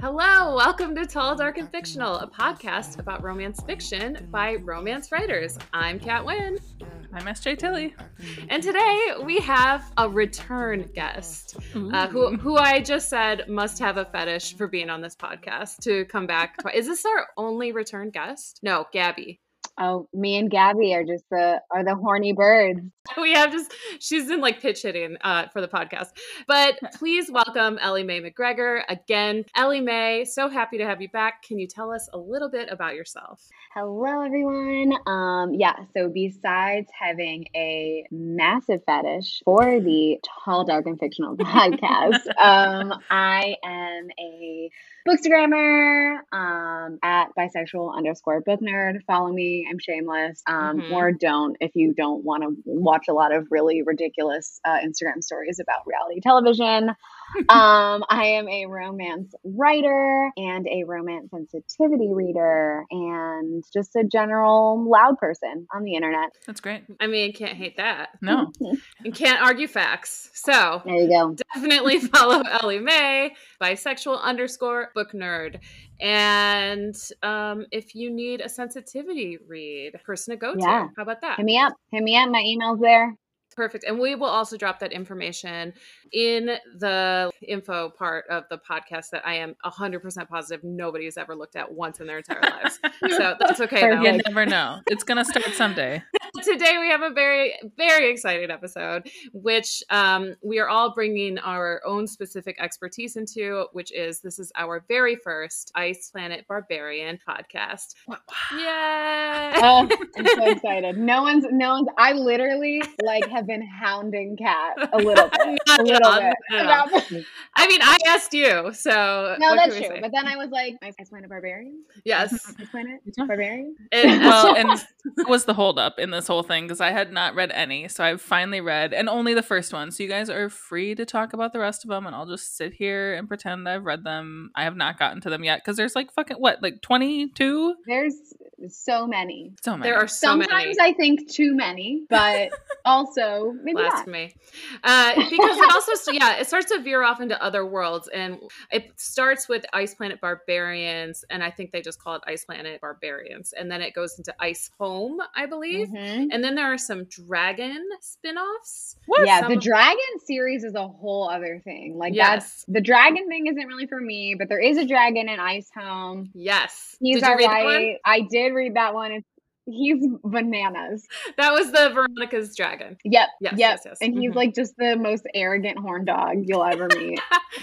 Hello, welcome to Tall, Dark, and Fictional, a podcast about romance fiction by romance writers. I'm Kat Wynn. I'm SJ Tilly. And today we have a return guest uh, who, who I just said must have a fetish for being on this podcast to come back. Is this our only return guest? No, Gabby. Oh, me and Gabby are just the are the horny birds. We have just she's in like pitch hitting uh, for the podcast. But please welcome Ellie Mae McGregor again. Ellie Mae, so happy to have you back. Can you tell us a little bit about yourself? Hello, everyone. Um, yeah. So besides having a massive fetish for the tall, dark, and fictional podcast, um, I am a bookstagrammer um, at bisexual underscore book nerd. Follow me. I'm shameless. Um, Mhm. Or don't if you don't want to watch a lot of really ridiculous uh, Instagram stories about reality television. Um, I am a romance writer and a romance sensitivity reader and just a general loud person on the internet. That's great. I mean, can't hate that. No. And can't argue facts. So There you go. definitely follow Ellie Mae, bisexual underscore book nerd. And um, if you need a sensitivity read, person to go Yeah. to. How about that? Hit me up. Hit me up. My email's there. Perfect. And we will also drop that information in the info part of the podcast that I am 100% positive nobody has ever looked at once in their entire lives. So that's okay. though. You never know. It's gonna start someday. Today we have a very, very exciting episode, which um, we are all bringing our own specific expertise into, which is this is our very first Ice Planet Barbarian podcast. Yay! Oh, I'm so excited. No one's, no one's, I literally like have been hounding Kat a little bit. A little bit. not at all. about. I mean, I asked you, so No, that's true. say? But then I was like, Ice Planet Barbarian? yes. Ice Planet Yeah. Barbarian? And- Well, and that was the holdup in this whole thing because I had not read any, so I've finally read and only the first one. So you guys are free to talk about the rest of them, and I'll just sit here and pretend I've read them. I have not gotten to them yet because there's like fucking what, like twenty two? There's so many. So many. there are so many. Sometimes I think too many, but also maybe not. blasphemy uh, because it also yeah it starts to veer off into other worlds and it starts with ice planet barbarians and i think they just call it ice planet barbarians and then it goes into ice home i believe Mhm. and then there are some dragon spin-offs What? Yeah, Some the of- dragon series is a whole other thing. Like Yes. that's the dragon thing isn't really for me, but there is a dragon in Ice Home. yes He's did you read that one right. I did read that one. It's he's bananas. that was the veronica's dragon Yep. Yes, yep. yes, yes. And he's Mhm. like just the most arrogant horn dog you'll ever meet.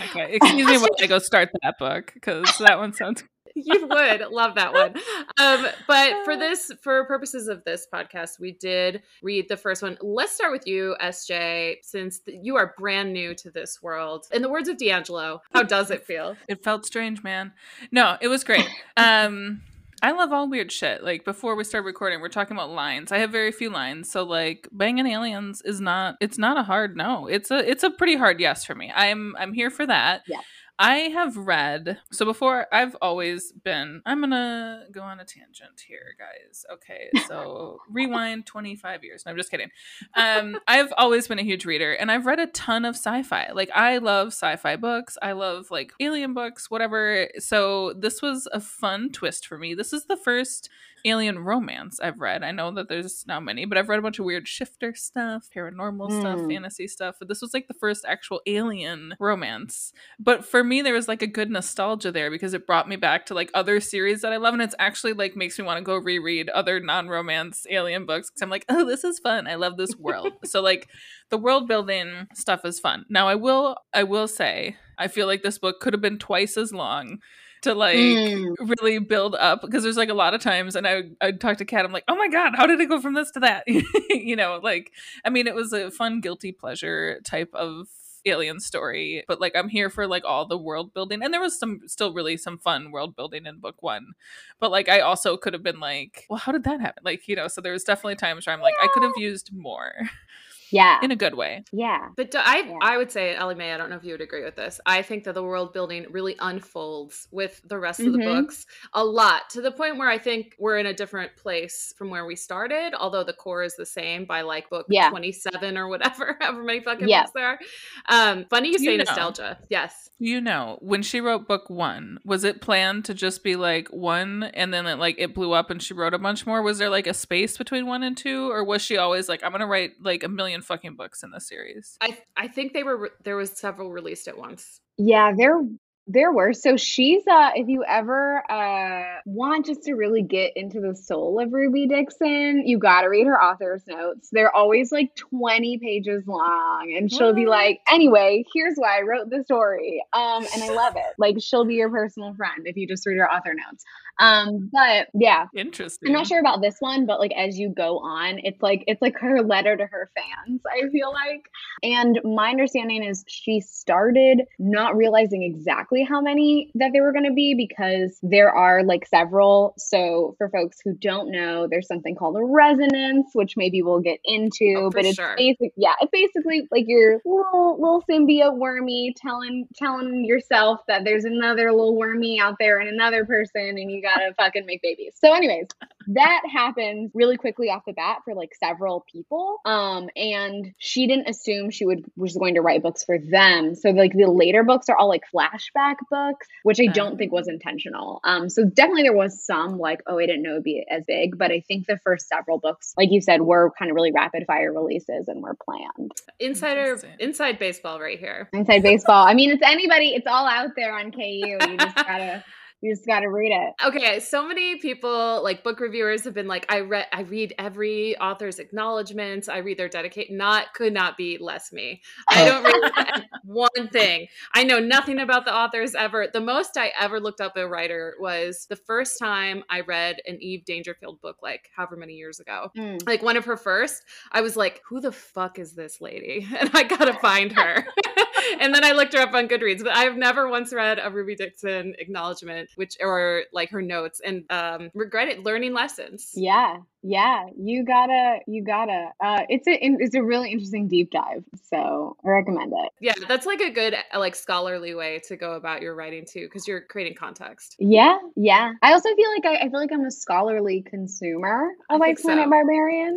Okay, excuse me while I go start that book because that one sounds. you would love that one um but for this for purposes of this podcast we did read the first one let's start with you sj since th- you are brand new to this world in the words of d'angelo how does it feel It felt strange, man. No, it was great. Um, I love all weird shit. Like before we start recording, we're talking about lines. I have very few lines, so like banging aliens is not. It's not a hard no. It's a it's a pretty hard yes for me. I'm I'm here for that. Yeah. I have read so before. I've always been. I'm gonna go on a tangent here, guys. Okay, so rewind 25 years. No, I'm just kidding. Um, I've always been a huge reader, and I've read a ton of sci-fi. Like I love sci-fi books. I love like alien books, whatever. So this was a fun twist for me. This is the first alien romance I've read. I know that there's not many, but I've read a bunch of weird shifter stuff, paranormal stuff, Mm. fantasy stuff. But this was like the first actual alien romance. But for me, there was like a good nostalgia there because it brought me back to like other series that I love, and it's actually like makes me want to go reread other non-romance alien books because I'm like, oh, this is fun. I love this world. so like the world building stuff is fun. Now I will I will say I feel like this book could have been twice as long to like Mm. really build up because there's like a lot of times and I I talk to Kat I'm like oh my god how did it go from this to that? You know like I mean it was a fun guilty pleasure type of alien story but like i'm here for like all the world building and there was some still really some fun world building in book one but like i also could have been like well how did that happen? Like you know so there was definitely times where i'm like i could have used more Yeah. in a good way. Yeah. But do- I, Yeah. I would say, Ellie Mae, I don't know if you would agree with this. I think that the world building really unfolds with the rest of the Mhm. books a lot to the point where I think we're in a different place from where we started, although the core is the same by like book Yeah. 27 or whatever, however many fucking Yeah. books there are. Um, funny you You say know. nostalgia. Yes. You know, when she wrote book one, was it planned to just be like one and then it, like it blew up and she wrote a bunch more? Was there like a space between one and two, or was she always like, I'm gonna write like a million fucking books in this series? I, I think they were, there was several released at once. Yeah, there there were. So she's uh if you ever uh want just to really get into the soul of Ruby Dixon, you got to read her author's notes. They're always like 20 pages long and she'll be like, "Anyway, here's why I wrote the story." Um and I love it. Like she'll be your personal friend if you just read her author notes. Um but yeah, Interesting. I'm not sure about this one, but like as you go on, it's like it's like her letter to her fans, I feel like. And my understanding is she started not realizing exactly how many that there were going to be because there are like several. So for folks who don't know, there's something called a resonance, which maybe we'll get into, Oh, but it's sure. basic yeah, it's basically like your little little symbiote wormy telling telling yourself that there's another little wormy out there and another person and you got to fucking make babies. So anyways, that happens really quickly off the bat for like several people. Um and she didn't assume she would was going to write books for them. So like the later books are all like flashback books which i don't think was intentional. Um so definitely there was some like oh i didn't know it'd be as big. But i think the first several books like you said were kind of really rapid fire releases and were planned. Insider, inside baseball right here. inside baseball. I mean it's anybody it's all out there on ku you just gotta you just gotta read it Okay, so many people, like book reviewers, have been like, I read, I read every author's acknowledgments. I read their dedicate. Not could not be less me. I don't read one thing. I know nothing about the authors ever. The most I ever looked up a writer was the first time I read an Eve Dangerfield book, like however many years ago. Mm. Like one of her first, I was like, "Who the fuck is this lady?" And I gotta find her. and then I looked her up on Goodreads, but I've never once read a Ruby Dixon acknowledgement, which or like her notes, and um, regret it. Learning lessons. Yeah, yeah, you gotta, you gotta. Uh, it's a, it's a really interesting deep dive. So I recommend it. Yeah, that's like a good uh, like scholarly way to go about your writing too, because you're creating context. Yeah, yeah. I also feel like I, I feel like I'm a scholarly consumer of I Ice think Planet so. Barbarian.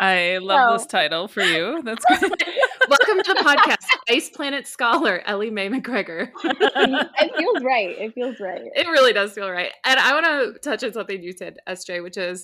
I love So- this title for you. That's good. Welcome to the podcast, Ice Planet Scholar Ellie Mae McGregor. it feels right. It feels right. It really does feel right. And I want to touch on something you said, SJ, which is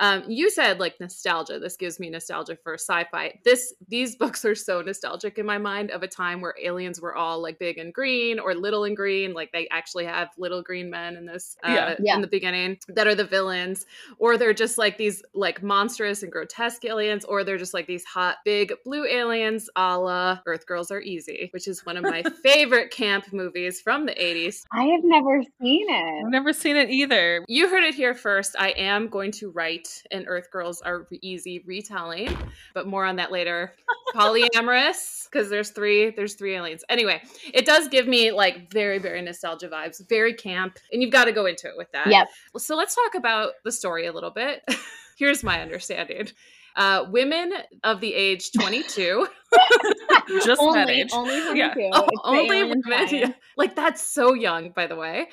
um, you said like nostalgia. This gives me nostalgia for sci-fi. This these books are so nostalgic in my mind of a time where aliens were all like big and green or little and green. Like they actually have little green men in this uh, Yeah. Yeah. in the beginning that are the villains, or they're just like these like monstrous and grotesque aliens, or they're just like these hot big blue aliens, a la Earth Girls Are Easy, which is one of my favorite camp movies from the 80s. I have never seen it. I've never seen it either. You heard it here first. I am going to write an Earth Girls Are Easy retelling, but more on that later. Polyamorous, because there's three, there's three aliens. Anyway, it does give me like very, very nostalgia vibes, very camp, and you've got to go into it with that. Yep. So let's talk about the story a little bit. Here's my understanding. Uh, women of the age 22 Just that only, age. only for Yeah. Oh, only women. yeah. Like that's so young, by the way.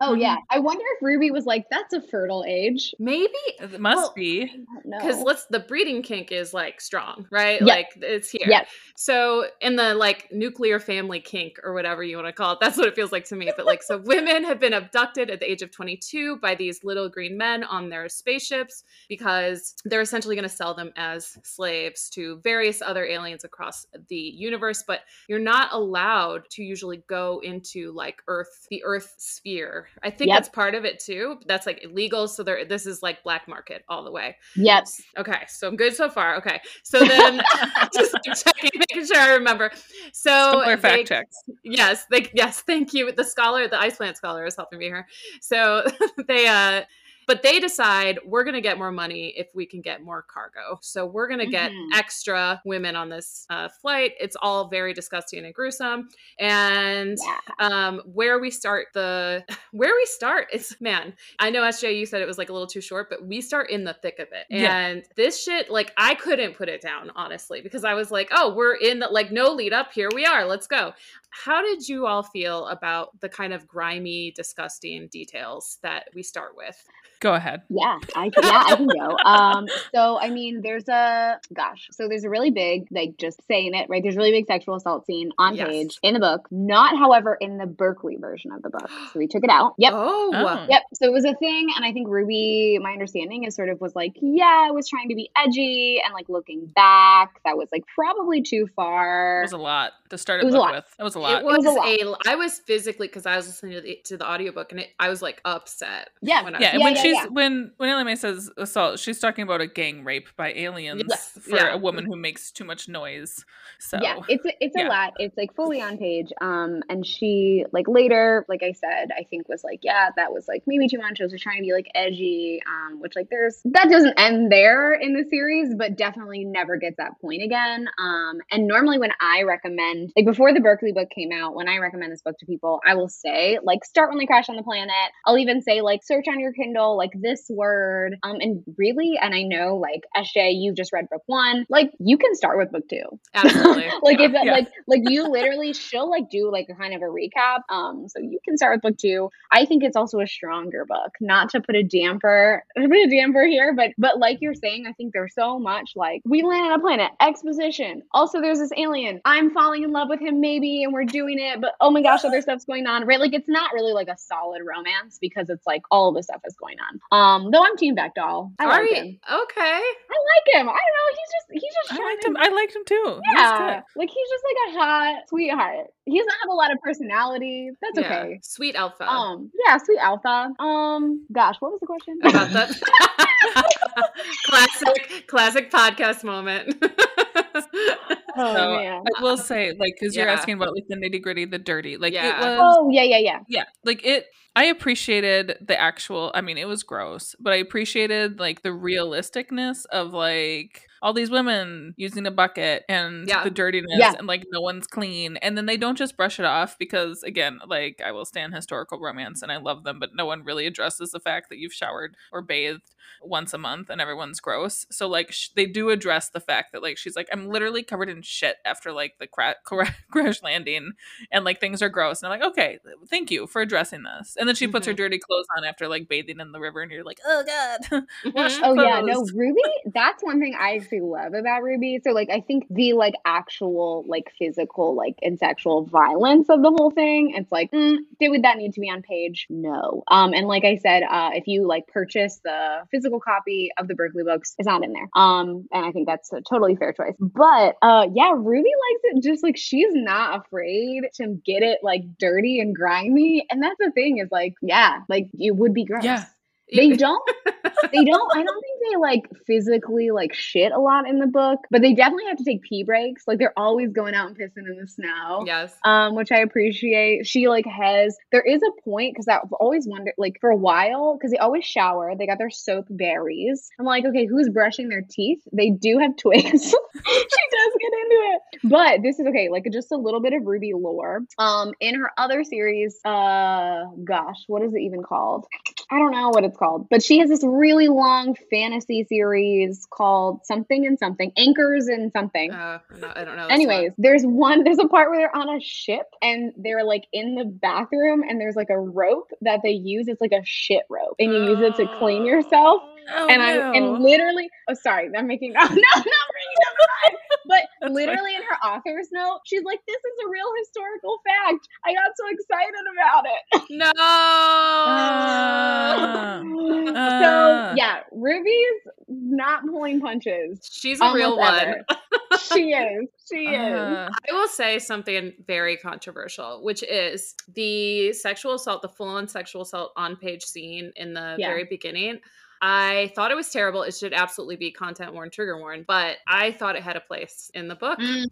Oh yeah. Mm-hmm. I wonder if Ruby was like, "That's a fertile age." Maybe It must Well, be. I don't know. because let's the breeding kink is like strong, right? Yep. Like it's here. Yep. So in the like nuclear family kink or whatever you want to call it, that's what it feels like to me. But like, so women have been abducted at the age of 22 by these little green men on their spaceships because they're essentially going to sell them as slaves to various other aliens across the universe. But you're not allowed to usually go into like Earth, the Earth sphere. I think Yep. that's part of it too. That's like illegal. So there, this is like black market all the way. Yes. Okay, so I'm good so far. Okay, so then just checking, making sure I remember. So fact checks. Yes, they, yes, thank you. The scholar, the ice plant scholar, is helping me here. So they, uh, but they decide we're going to get more money if we can get more cargo. So we're going to get Mhm. extra women on this uh, flight. It's all very disgusting and gruesome. And Yeah. um, where we start the where we start is man i know sj you said it was like a little too short but we start in the thick of it Yeah. and this shit like i couldn't put it down honestly because i was like oh we're in the like no lead up here we are let's go how did you all feel about the kind of grimy disgusting details that we start with Go ahead. Yeah, I can, yeah, I can go. Um, so I mean, there's a gosh, so there's a really big, like just saying it, right? There's a really big sexual assault scene on Yes. page in the book, not however in the Berkley version of the book. So we took it out. Yep. oh, Oh. Yep. So it was a thing, and I think Ruby, my understanding is sort of was like, yeah, I was trying to be edgy, and like looking back, that was like probably too far. It was a lot to start It a was a book lot. with. It was a lot. it was, was a a, lot. I was physically because I was listening to the to the audiobook and it, I was like upset. Yeah. when I yeah, Yeah, when yeah, she's yeah. when when Ellie Mae says assault, she's talking about a gang rape by aliens Yes, for yeah. a woman who makes too much noise. So Yeah, it's a, it's a lot. It's like fully on page. Um, and she like later, like I said, I think was like, yeah, that was like maybe too much. It was trying to be like edgy. Um, which like there's that doesn't end there in the series, but definitely never gets that point again. Um, and normally when I recommend like before the Berkley book came out, when I recommend this book to people, I will say like start when they crash on the planet. I'll even say like search on your Kindle like this word. Um, and really, and I know like SJ, you've just read book one, like you can start with book two Absolutely. like Yeah. if Yeah. like like you literally she'll like do like a kind of a recap um so you can start with book two i think it's also a stronger book not to put a damper put a damper here but but like you're saying i think there's so much like we land on a planet exposition also there's this alien i'm falling in love with him maybe and we're doing it but oh my gosh other stuff's going on right like it's not really like a solid romance because it's like all this stuff is going on um though i'm team Vektal i Are like you- him okay i like him i don't know he's just he's just I liked him. I liked him too. Yeah, good. like he's just like a hot sweetheart. He doesn't have a lot of personality. That's Yeah. okay. sweet alpha Um, yeah, sweet alpha. Um, gosh, what was the question? about that classic classic podcast moment oh So, man. I will say, like, because you're asking about like the nitty gritty, the dirty. Like Yeah. it was. Oh yeah, yeah, yeah. yeah like it i appreciated the actual i mean it was gross but i appreciated like the realisticness of like all these women using a bucket and Yeah. the dirtiness Yeah. and like no one's clean and then they don't just brush it off because again like i will stand historical romance and i love them but no one really addresses the fact that you've showered or bathed once a month and everyone's gross so like sh- they do address the fact that like she's like i'm literally covered in shit after like the cra- cra- crash landing and like things are gross and i'm like okay thank you for addressing this and then she puts her Mhm. dirty clothes on after like bathing in the river and you're like oh god Mhm. Oh yeah, no. Ruby. That's one thing I actually love about Ruby. So like, I think the like actual like physical like and sexual violence of the whole thing. It's like, mm, did that need to be on page? No. Um, and like I said, uh, if you like purchase the physical copy of the Berkley books, is not in there. Um, and I think that's a totally fair choice. But uh, yeah, Ruby likes it. Just like she's not afraid to get it like dirty and grimy. And that's the thing is like, yeah, like it would be gross. Yeah. They don't. They don't i don't think they like physically like shit a lot in the book but they definitely have to take pee breaks. Like they're always going out and pissing in the snow. Yes. Um which i appreciate. She like has there is a point because i've always wondered like for a while because they always shower they got their soap berries. I'm like okay who's brushing their teeth? They do have twigs. She does get into it. But this is okay like just a little bit of ruby lore. Um in her other series uh gosh what is it even called I don't know what it's called, but she has this really long fantasy series called something and something, anchors and something. uh, no, i don't know Anyways, there's one, there's a part where they're on a ship and they're like in the bathroom and there's like a rope that they use. It's like a shit rope and you use it to clean yourself. Oh, and I no. and literally, oh sorry, I'm making no, no, not bringing up. But literally in her author's note, she's like, "This is a real historical fact. I got so excited about it." no Ah. so Ah. yeah, Ruby's not pulling punches. she's a real one. She is. She is. Uh, I will say something very controversial, which is the sexual assault, the full on sexual assault on page scene in the Yeah. very beginning. I thought it was terrible. It should absolutely be content warned, trigger warned, but I thought it had a place in the book. Mm.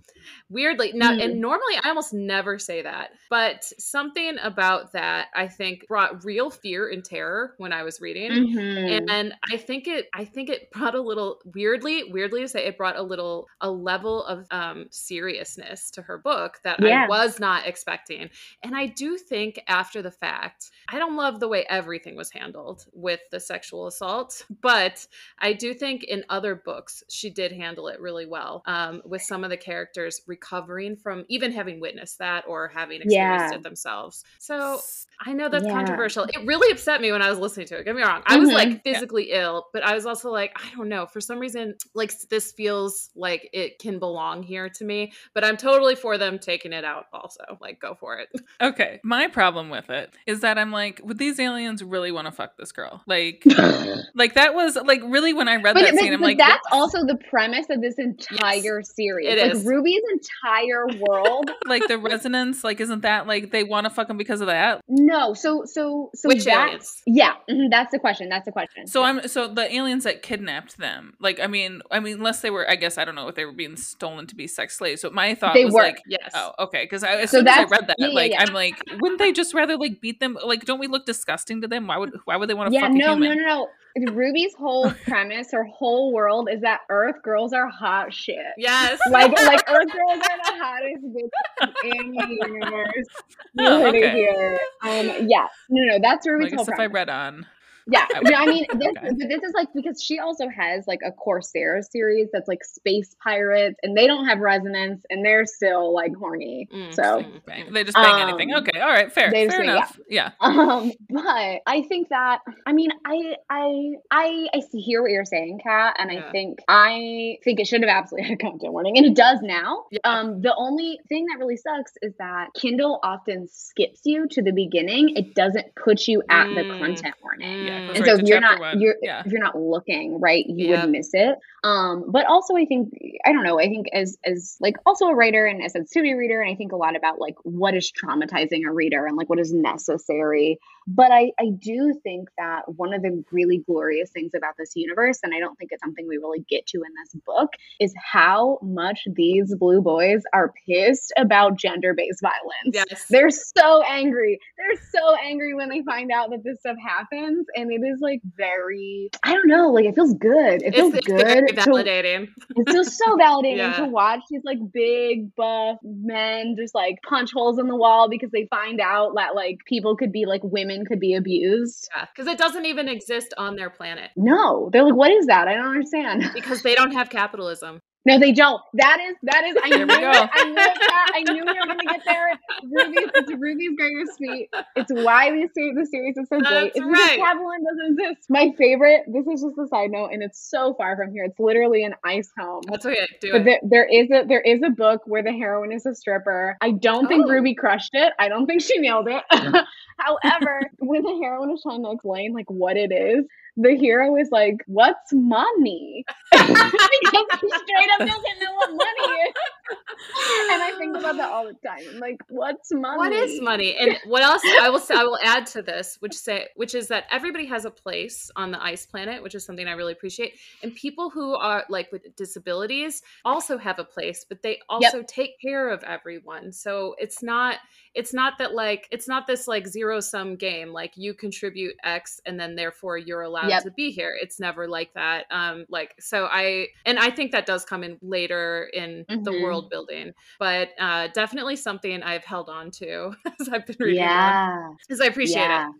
Weirdly, now, Mm. and normally I almost never say that, but something about that I think brought real fear and terror when I was reading. Mhm. And I think it, I think it brought a little weirdly, weirdly to say, it brought a little, a level of um, seriousness to her book that I was not expecting. And I do think after the fact, I don't love the way everything was handled with the sexual assault, but I do think in other books she did handle it really well. Um, with some of the characters recovering from even having witnessed that or having experienced Yeah. it themselves. So I know that's Yeah. controversial. It really upset me when I was listening to it. Get me wrong. I was Mhm. like physically ill, but I was also like, I don't know. For some reason, like this feels like it can belong here to me. But I'm totally for them taking it out also. Like, go for it. Okay. My problem with it is that I'm like, would these aliens really want to fuck this girl? Like, like that was like really when I read But, that but- scene, I'm but like, that's also the premise of this entire series. it like is. Ruby's entire world. like the resonance, like, isn't that like they want to fuck him because of that? no, so so so Which that's aliens? yeah. mhm, that's the question. That's the question. So I'm so the aliens that kidnapped them, like, I mean, I mean, unless they were, I guess I don't know if they were being stolen to be sex slaves. So my thought They was were. like, Yes. oh, okay, because as So soon as I read that, yeah, yeah, like, yeah. I'm like, wouldn't they just rather like beat them? Like, don't we look disgusting to them? Why would why would they want to yeah, no, human? no, no, no. Ruby's whole premise, her whole world is that Earth girls are hot shit. Yes. Like, like Earth girls are the hottest bitches in the universe. You Oh, heard it here. Um, yeah, no, no, that's Ruby's guess whole if I read on, Yeah, I mean, this, Okay. this is like because she also has like a Corsair series that's like space pirates, and they don't have resonance, and they're still like horny. Mm, So, they just bang anything. Um, Okay, all right, fair, fair say, enough. Yeah. um, but I think that I mean, I I I I hear what you're saying, Kat, and Yeah. I think I think it should have absolutely had a content warning, and it does now. Yeah. Um, the only thing that really sucks is that Kindle often skips you to the beginning. It doesn't put you at the Mm. content warning. Yeah, Mm. and right so if you're not one. you're Yeah. if you're not looking right you Yeah. would miss it um but also i think i don't know i think as as like also a writer and as a sensitivity reader and i think a lot about like what is traumatizing a reader and like what is necessary but i i do think that one of the really glorious things about this universe and i don't think it's something we really get to in this book is how much these blue boys are pissed about gender-based violence Yes. they're so angry. They're so angry when they find out that this stuff happens. And it is like very, I don't know, like it feels good. It feels it's good. very to- validating. it feels so validating Yeah. to watch these like big buff men just like punch holes in the wall because they find out that like people could be like women could be abused. Yeah. Because it doesn't even exist on their planet No, they're like, what is that? I don't understand. because they don't have capitalism. No, they don't. That is that is. I There knew we it. I knew it. Kat. I knew we were gonna get there. Ruby's, it's Ruby's greatest tweet. It's why these the series is so great. That's It's because right. doesn't exist. My favorite. This is just a side note, and it's so far from here. It's literally an ice home. That's okay. Do But it. there, there is a there is a book where the heroine is a stripper. I don't think Oh. Ruby crushed it. I don't think she nailed it. However, when the heroine is trying to explain like what it is, the hero is like, "What's money?" because he straight up doesn't know what money is. And I think about that all the time. I'm like, "What's money?" What is money? And what else I will say I will add to this, which say which is that everybody has a place on the ice planet, which is something I really appreciate. And people who are like with disabilities also have a place, but they also take care of everyone. So it's not it's not that like it's not this like zero sum game like you contribute x and then therefore you're allowed Yep. to be here it's never like that um like so i and i think that does come in later in the Mhm. World building but uh definitely something i've held on to as i've been reading Yeah. because i appreciate yeah. it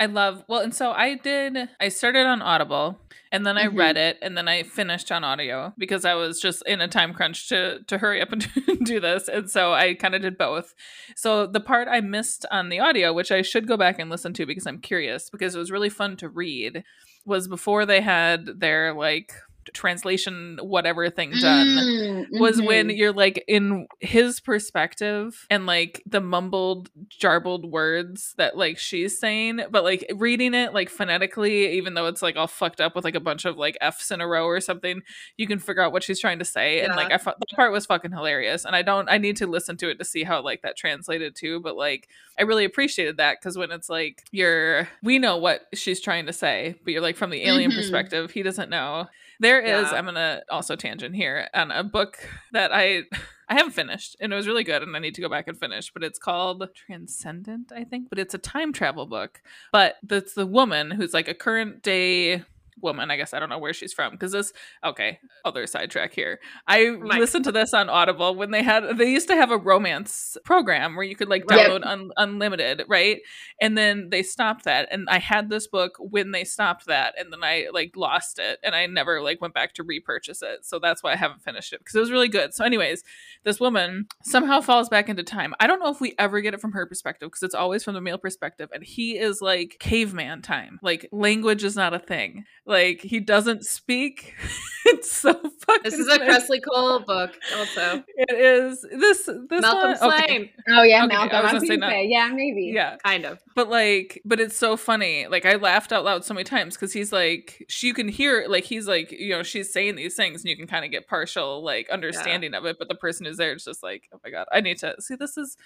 I love well, and so I did. I started on Audible, and then I Mhm. read it, and then I finished on audio because I was just in a time crunch to to hurry up and do this, and so I kind of did both. So the part I missed on the audio, which I should go back and listen to because I'm curious, because it was really fun to read, was before they had their like translation whatever thing done Mm, was when you're like in his perspective and like the mumbled jarbled words that like she's saying but like reading it like phonetically even though it's like all fucked up with like a bunch of like f's in a row or something you can figure out what she's trying to say. And like i thought that part was fucking hilarious. And i don't i need to listen to it to see how like that translated too but like i really appreciated that because when it's like you're we know what she's trying to say but you're like from the alien Mhm. perspective he doesn't know there is Yeah. i'm gonna also tangent here on a book that i i haven't finished and it was really good and i need to go back and finish but it's called transcendent i think but it's a time travel book but that's the woman who's like a current day woman i guess i don't know where she's from because this okay other sidetrack here. I Right. listened to this on audible when they had they used to have a romance program where you could like download un- unlimited right? And then they stopped that and i had this book when they stopped that and then i like lost it and i never like went back to repurchase it so that's why i haven't finished it because it was really good. So anyways this woman somehow falls back into time. I don't know if we ever get it from her perspective because it's always from the male perspective and he is like caveman time. Like language is not a thing like he doesn't speak it's so fucking This is a Kresley Cole book, also. it is this this Malcolm one- okay. Slane, Oh yeah, Okay, I Malcolm. was I was say gonna not- say, yeah, maybe. yeah kind of. but like but it's so funny like i laughed out loud so many times because he's like she you can hear like he's like you know she's saying these things and you can kind of get partial like understanding of it but the person who's there is just like oh my god i need to see this is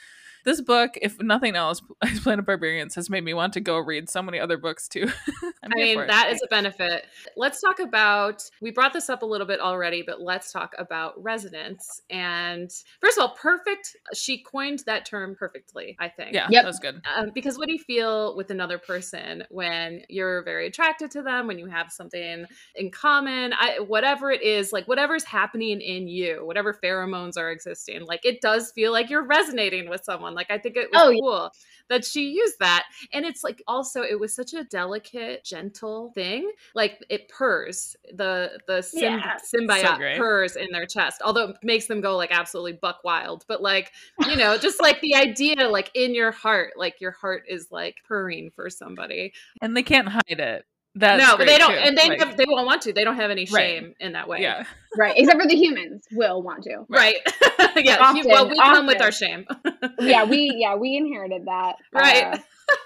this book if nothing else planet barbarians has made me want to go read so many other books too I'm I here mean, that is a benefit. Let's talk about, we brought this up a little bit already, but let's talk about resonance. And first of all, perfect, she coined that term perfectly, I think. yeah Yep. that was good Um, because what do you feel with another person when you're very attracted to them, when you have something in common, I, whatever it is, like whatever's happening in you, whatever pheromones are existing, like it does feel like you're resonating with someone. Like I think it was Oh, yeah. cool that she used that. And it's like also it was such a delicate, gentle thing. Like it purrs. The the sym- Yeah. symbiote great. purrs in their chest. Although it makes them go like absolutely buck wild. But like, you know, just like the idea, like in your heart, like your heart is like purring for somebody. and they can't hide it that's no, but they don't, too. and they Like, have, they won't want to. They don't have any Right. shame in that way. yeah Right. Except for the humans will want to. Right. yeah. Often, well, we come with our shame. Yeah, we yeah, we inherited that. Right. Uh,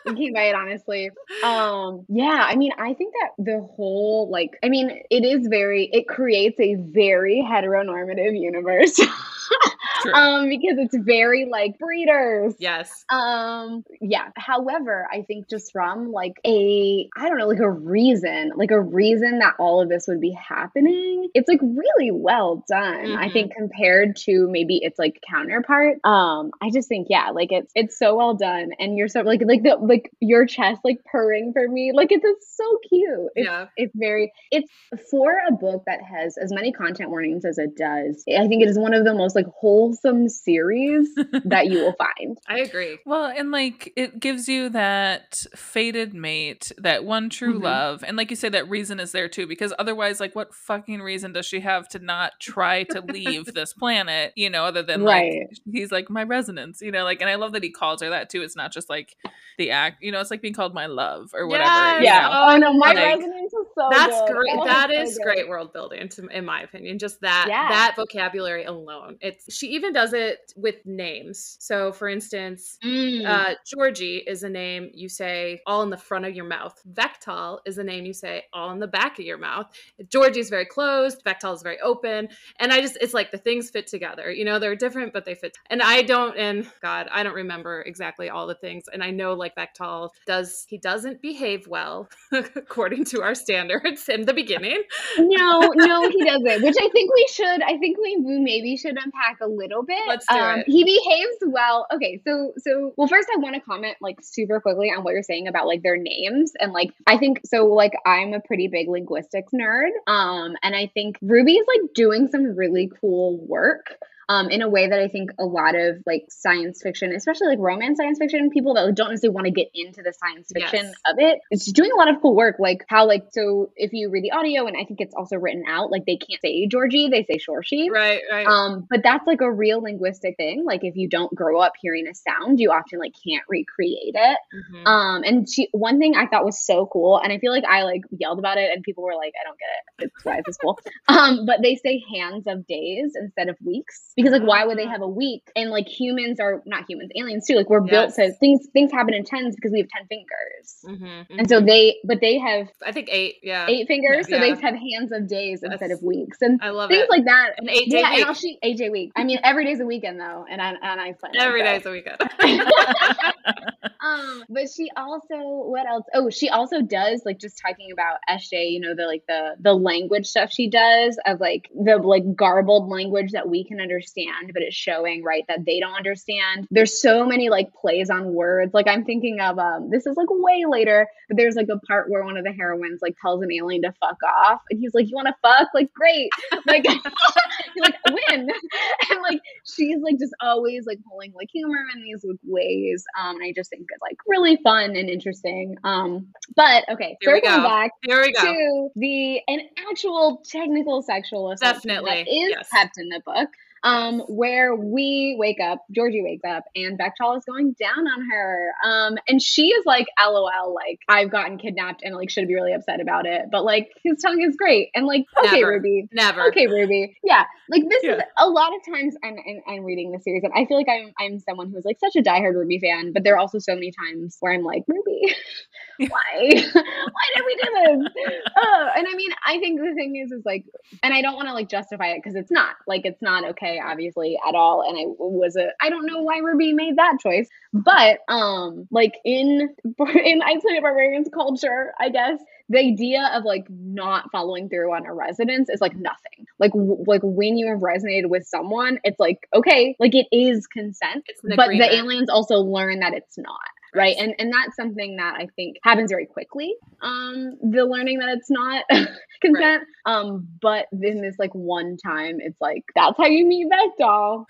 we came by it honestly. Um, yeah, I mean, I think that the whole like I mean, it is very it creates a very heteronormative universe. Um, because it's very like breeders. yes. Um, yeah. However, I think just from like a, I don't know, like a reason, like a reason that all of this would be happening, it's like really well done. I Mhm. think compared to maybe its like counterpart. Um, I just think, yeah, like it's, it's so well done. And you're so like, like the, like your chest like purring for me. Like it's, it's so cute. It's, Yeah. it's very, it's for a book that has as many content warnings as it does. I think it is one of the most like wholesome series that you will find. I agree. Well, and like it gives you that fated mate, that one true Mhm. love. And like you say, that reason is there too, because otherwise, like, what fucking reason does she have to not try to leave this planet, you know, other than like, Right. he's like, my resonance, you know, like, and I love that he calls her that too. It's not just like the act, you know, it's like being called my love or whatever. Yes. Yeah. know? Oh no, my Like- resonance is so That's good. great. Oh, that it's so great world building, to, in my opinion. Just that Yeah. that vocabulary alone. It's she even does it with names. So, for instance, Mm. uh, Georgie is a name you say all in the front of your mouth. Vektal is a name you say all in the back of your mouth. Georgie is very closed. Vektal is very open. And I just, it's like the things fit together. You know, they're different, but they fit. And I don't, and God, I don't remember exactly all the things. And I know like Vektal does, he doesn't behave well according to our standards in the beginning. no, no, he doesn't. Which I think we should. I think we, maybe should unpack a little bit. Um, Let's do it. He behaves well. Okay, so so well. First, I want to comment like super quickly on what you're saying about like their names and like I think so. Like I'm a pretty big linguistics nerd. Um, and I think Ruby is like doing some really cool work. Um, in a way that I think a lot of like science fiction, especially like romance science fiction, people that don't necessarily want to get into the science fiction Yes. of it, it's doing a lot of cool work. Like how like so if you read the audio, and I think it's also written out, like they can't say Georgie, they say Shorshi. Right, right. Um, but that's like a real linguistic thing. Like if you don't grow up hearing a sound, you often like can't recreate it. Mhm. Um, and she one thing I thought was so cool, and I feel like I like yelled about it, and people were like, "I don't get it. It's why is this cool?" Um, but they say hands of days instead of weeks because like why would they have a week? And like humans are not humans, aliens too. Like we're built to things. Things happen in tens because we have ten fingers, Mhm, and so mhm. they but they have I think eight. Yeah, eight fingers, so they have hands of days instead of weeks, and I love things it. like that. An eight day yeah, week. and I'll shoot AJ week. I mean, every day's a weekend though, and I and I it, Every so. day's a weekend. um, but she also what else? Oh, she also does like just talking about Eshe, you know, the like the the language stuff she does of like the like garbled language that we can understand, but it's showing right that they don't understand. There's so many like plays on words. Like I'm thinking of um this is like way later, but there's like a part where one of the heroines like tells an alien to fuck off, and he's like, You wanna fuck? Like, great. Like like when and like she's like just always like pulling like humor in these like, ways um and i just think like really fun and interesting um but okay Here we circling go. back Here we go. to the an actual technical sexual assault Definitely, that is yes. kept in the book um where we wake up georgie wakes up and Vektal is going down on her. Um and she is like lol like i've gotten kidnapped and like should be really upset about it. But like his tongue is great. And like okay Never. ruby. Never. okay ruby. Yeah. Like this is a lot of times I'm, I'm i'm reading the series and i feel like i'm i'm someone who's like such a diehard ruby fan but there are also so many times where i'm like ruby why? Why did we do this? Oh, and i mean i think the thing is is like and i don't want to like justify it because it's not. Like it's not okay obviously at all and i was a i don't know why ruby made that choice but um like in in ice planet barbarians culture i guess the idea of like not following through on a resonance is like nothing like w- like when you have resonated with someone it's like okay like it is consent It's but agreement. the aliens also learn that it's not right and and that's something that i think happens very quickly um the learning that it's not consent um but in this like one time it's like that's how you meet Vektal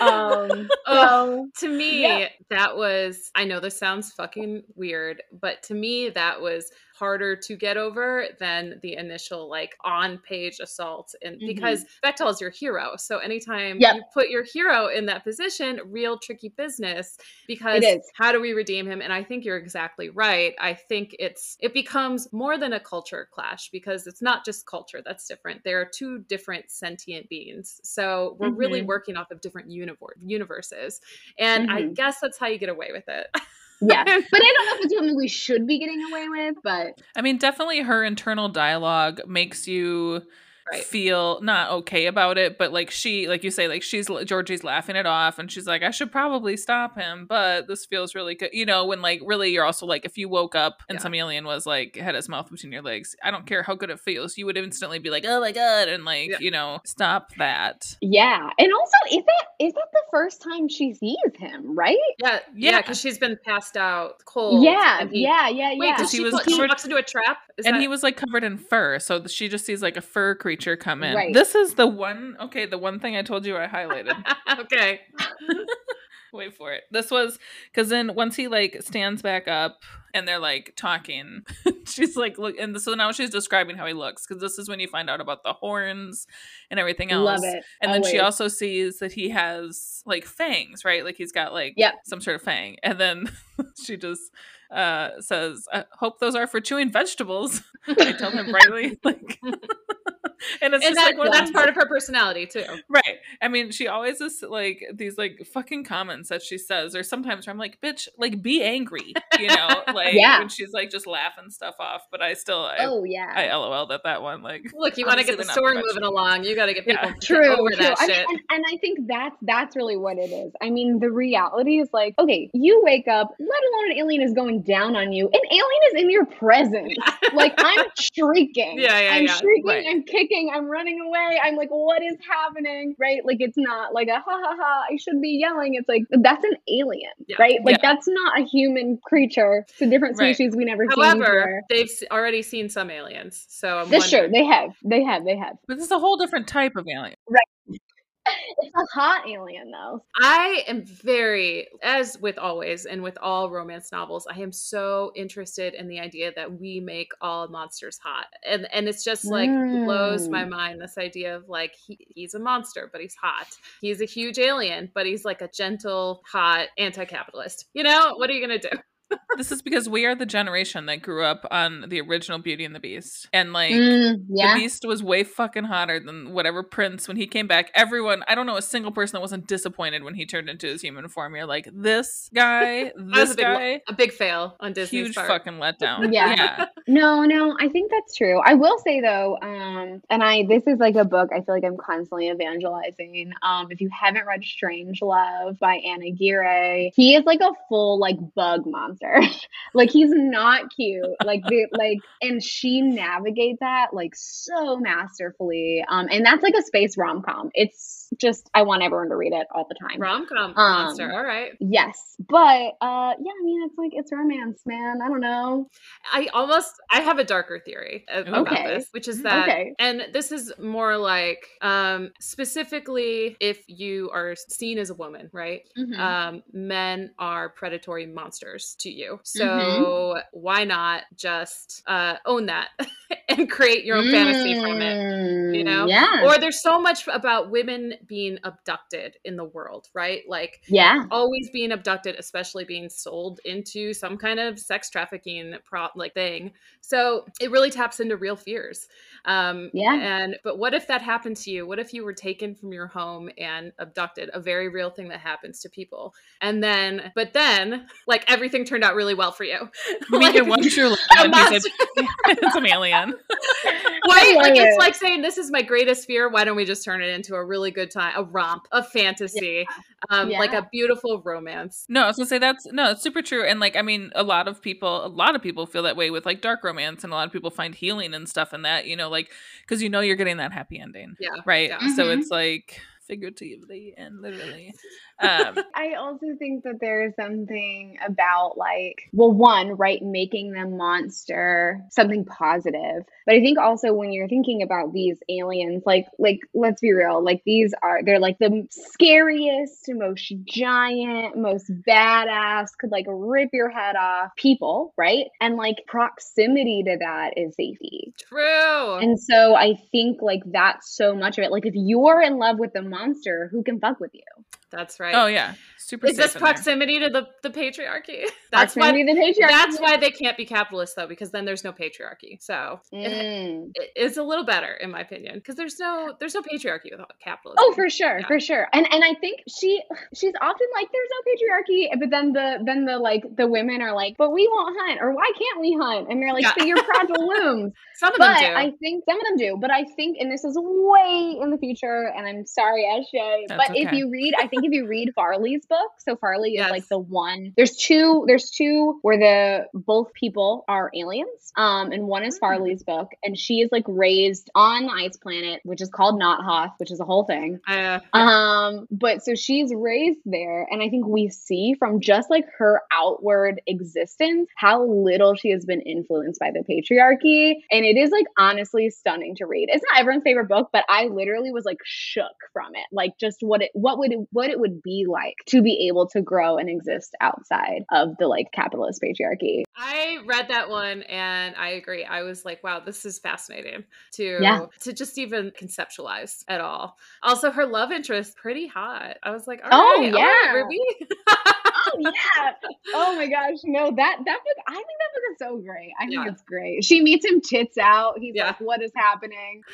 um Ugh. so to me Yeah. that was i know this sounds fucking weird but to me that was harder to get over than the initial like on page assault and because Vektal is your hero so anytime Mm-hmm. Yep. you put your hero in that position real tricky business because how do we redeem him and i think you're exactly right i think it's it becomes more than a culture clash because it's not just culture that's different there are two different sentient beings so we're really Mhm. working off of different universe universes and I Mhm. guess that's how you get away with it. yeah. But i don't know if it's something we should be getting away with but I mean, definitely her internal dialogue makes you Right. feel not okay about it, but like she, like you say, like she's Georgie's laughing it off, and she's like, "I should probably stop him," but this feels really good, you know. When like really, you're also like, if you woke up and Yeah. some alien was like had his mouth between your legs, I don't care how good it feels, you would instantly be like, "Oh my god," and like Yeah. you know, stop that. yeah and also is that is that the first time she sees him right Yeah, Yeah. yeah, because she's been passed out cold. yeah he- yeah yeah Wait, yeah because he she, was put- she covered- walks into a trap. Is and that- he was like covered in fur, so she just sees like a fur creature come in. Right. This is the one. Okay, the one thing I told you I highlighted. okay. Wait for it. This was because then once he like stands back up and they're like talking, she's like, look, and so now she's describing how he looks because this is when you find out about the horns and everything else. love it And then she also sees that he has like fangs, right? Like he's got like Yep. some sort of fang. And then she just uh says, I hope those are for chewing vegetables. I tell him brightly, like and it's And just that, like one of that's part of her personality too. Right. I mean, she always is like these like fucking comments that she says, or sometimes where I'm like, bitch, like be angry, you know, like Yeah. when she's like just laughing stuff off. But I still, I, oh yeah I LOL'd at that one. Like, Look, you want to get the story moving along. You got to get Yeah. people True, over true. that I mean, shit. and, and I think that's that's really what it is. I mean, the reality is like, okay, you wake up, let alone an alien is going down on you. An alien is in your presence. Like I'm shrieking. Yeah, yeah, I'm yeah. shrieking. Right. I'm kicking. I'm running away. I'm like, what is happening? Right? Like it's not like a ha ha ha. I should be yelling. It's like that's an alien, Yeah. right? Like Yeah. that's not a human creature. It's a different Right. species we never seen However, they've already seen some aliens, so I'm That's true. They have. They have. They have. but this is a whole different type of alien. It's a hot alien though. I am very, as with always, and with all romance novels, I am so interested in the idea that we make all monsters hot, and and it's just like mm. blows my mm. mind. This idea of like he, he's a monster, but he's hot. He's a huge alien, but he's like a gentle, hot anti-capitalist. You know, what are you gonna do? This is because we are the generation that grew up on the original Beauty and the Beast. And like mm, yeah. the Beast was way fucking hotter than whatever Prince when he came back. Everyone, I don't know a single person that wasn't disappointed when he turned into his human form. You're like, this guy, this a big, guy, a big fail on Disney. huge part. fucking letdown. Yeah. yeah. No, no, I think that's true. I will say though, um, and I this is like a book I feel like I'm constantly evangelizing. Um, if you haven't read Strange Love by Ann Aguirre, he is like a full like bug monster. like he's not cute. Like the like and she navigates that like so masterfully. Um and that's like a space rom com. It's just I want everyone to read it all the time. Rom com um, monster. All right. Yes. But uh yeah, I mean it's like it's romance, man. I don't know. I almost I have a darker theory about okay. this, which is that okay. and this is more like um specifically if you are seen as a woman, right? Mm-hmm. Um men are predatory monsters to you. Mm-hmm. So mm-hmm. why not just uh own that and create your own mm, fantasy from it? You know? Mm, yeah. Or there's so much about women being abducted in the world, right? Like, yeah, always being abducted, especially being sold into some kind of sex trafficking prop like thing. So it really taps into real fears. Um, yeah. And but what if that happened to you? What if you were taken from your home and abducted? A very real thing that happens to people. And then, but then, like everything turned out really well for you. You like, mean once you're it's an alien. Right? Like it's like saying, "This is my greatest fear. Why don't we just turn it into a really good time, a romp, a fantasy, yeah. Um, yeah. like a beautiful romance?" No, I was gonna say that's no, it's super true. And like, I mean, a lot of people, a lot of people feel that way with like dark romance, and a lot of people find healing and stuff in that. You know, like because you know you're getting that happy ending. Yeah. Right. Yeah. So mm-hmm. it's like figuratively and literally. Um, I also think that there's something about like, well, one, right, making the monster something positive. But I think also when you're thinking about these aliens, like, like let's be real, like these are they're like the scariest, most giant, most badass, could like rip your head off people, right? And like proximity to that is safety. True. And so I think like that's so much of it. Like if you're in love with the monster, who can fuck with you? That's right. Oh yeah, super. Is this proximity there. to the the patriarchy? That's proximity why. The patriarchy. That's why they can't be capitalists though, because then there's no patriarchy. So mm. it, it's a little better in my opinion, because there's no there's no patriarchy without capitalism. Oh, for sure, yeah. for sure. And and I think she she's often like, there's no patriarchy, but then the then the like the women are like, but we won't hunt, or why can't we hunt? And they're like, yeah. so you're fragile looms. Some of but them do. I think some of them do, but I think, and this is way in the future, and I'm sorry, Ashay, but okay. if you read, I think if you read Farli's book, so Farli yes. is like the one. There's two. There's two where the both people are aliens. Um, and one is hmm. Farli's book, and she is like raised on the ice planet, which is called Not Not-Hoth, which is a whole thing. Uh, um, but so she's raised there, and I think we see from just like her outward existence how little she has been influenced by the patriarchy, and it is like honestly stunning to read. It's not everyone's favorite book, but I literally was like shook from it, like just what it what would it, what it would be like to be able to grow and exist outside of the like capitalist patriarchy. I read that one and I agree. I was like, wow, this is fascinating to yeah. to just even conceptualize at all. Also, her love interest pretty hot. I was like, oh right, yeah, Ruby. oh yeah. Oh my gosh, no that that book. I think that book is so great. I think yeah. it's great. She meets him tits out. He's yeah. like, what is happening?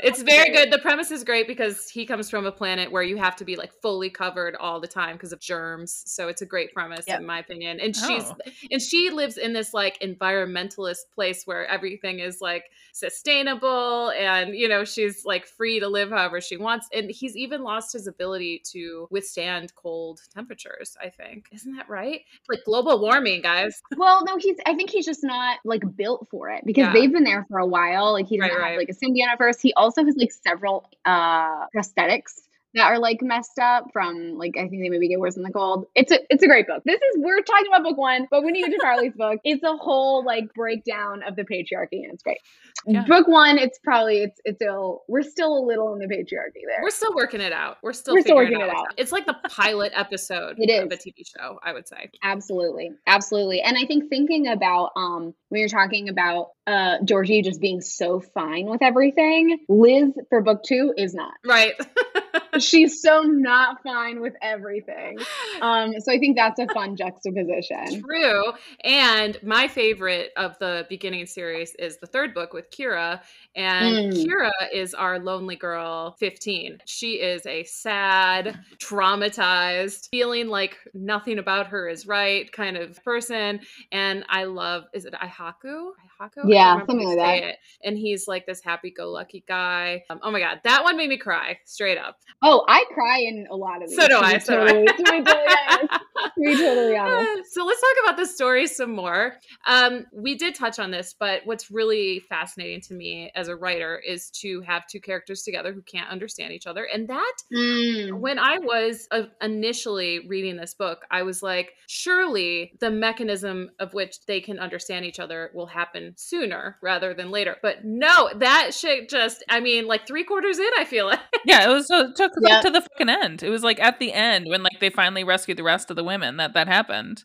It's very good. The premise is great because he comes from a planet where you have to be like fully covered all the time because of germs. So it's a great premise yep. in my opinion. And she's oh. and she lives in this like environmentalist place where everything is like sustainable and you know she's like free to live however she wants. And he's even lost his ability to withstand cold temperatures. I think isn't that right? Like global warming, guys. Well, no, he's. I think he's just not like built for it because yeah. they've been there for a while. Like he doesn't right, have right. like a symbiote at first. He also has like several uh prosthetics that are like messed up from like I think they maybe get worse in the cold. It's a it's a great book. This is we're talking about book one, but when you get to Charlie's book, it's a whole like breakdown of the patriarchy and it's great. Yeah. Book one, it's probably it's it's still we're still a little in the patriarchy there. We're still working it out. We're still We're still figuring working it out. It's like the pilot episode It of a. TV show, I would say. Absolutely. Absolutely. And I think thinking about um when you're talking about uh Georgie just being so fine with everything, Liz for book 2 is not. Right. She's so not fine with everything. Um so I think that's a fun juxtaposition. True. And my favorite of the beginning series is the third book with Kira. And Mm. Kira is our lonely girl 15. She is a sad, traumatized, feeling like nothing about her is right kind of person. And I love, is it Aehako? Aehako? Yeah, something like that. It. And he's like this happy go lucky guy. Um, oh my God. That one made me cry straight up. Oh, I cry in a lot of these. So do I, so do I. totally, to be totally honest. To be totally honest. so let's talk about the story some more. Um, we did touch on this, but what's really fascinating to me as a writer is to have two characters together who can't understand each other. And that, Mm. when I was uh, initially reading this book, I was like, surely the mechanism of which they can understand each other will happen sooner rather than later. But no, that shit just, I mean, like three quarters in, I feel like. Yeah, it was so it took Yeah. up to the fucking end. It was like at the end when like they finally rescued the rest of the women that that happened.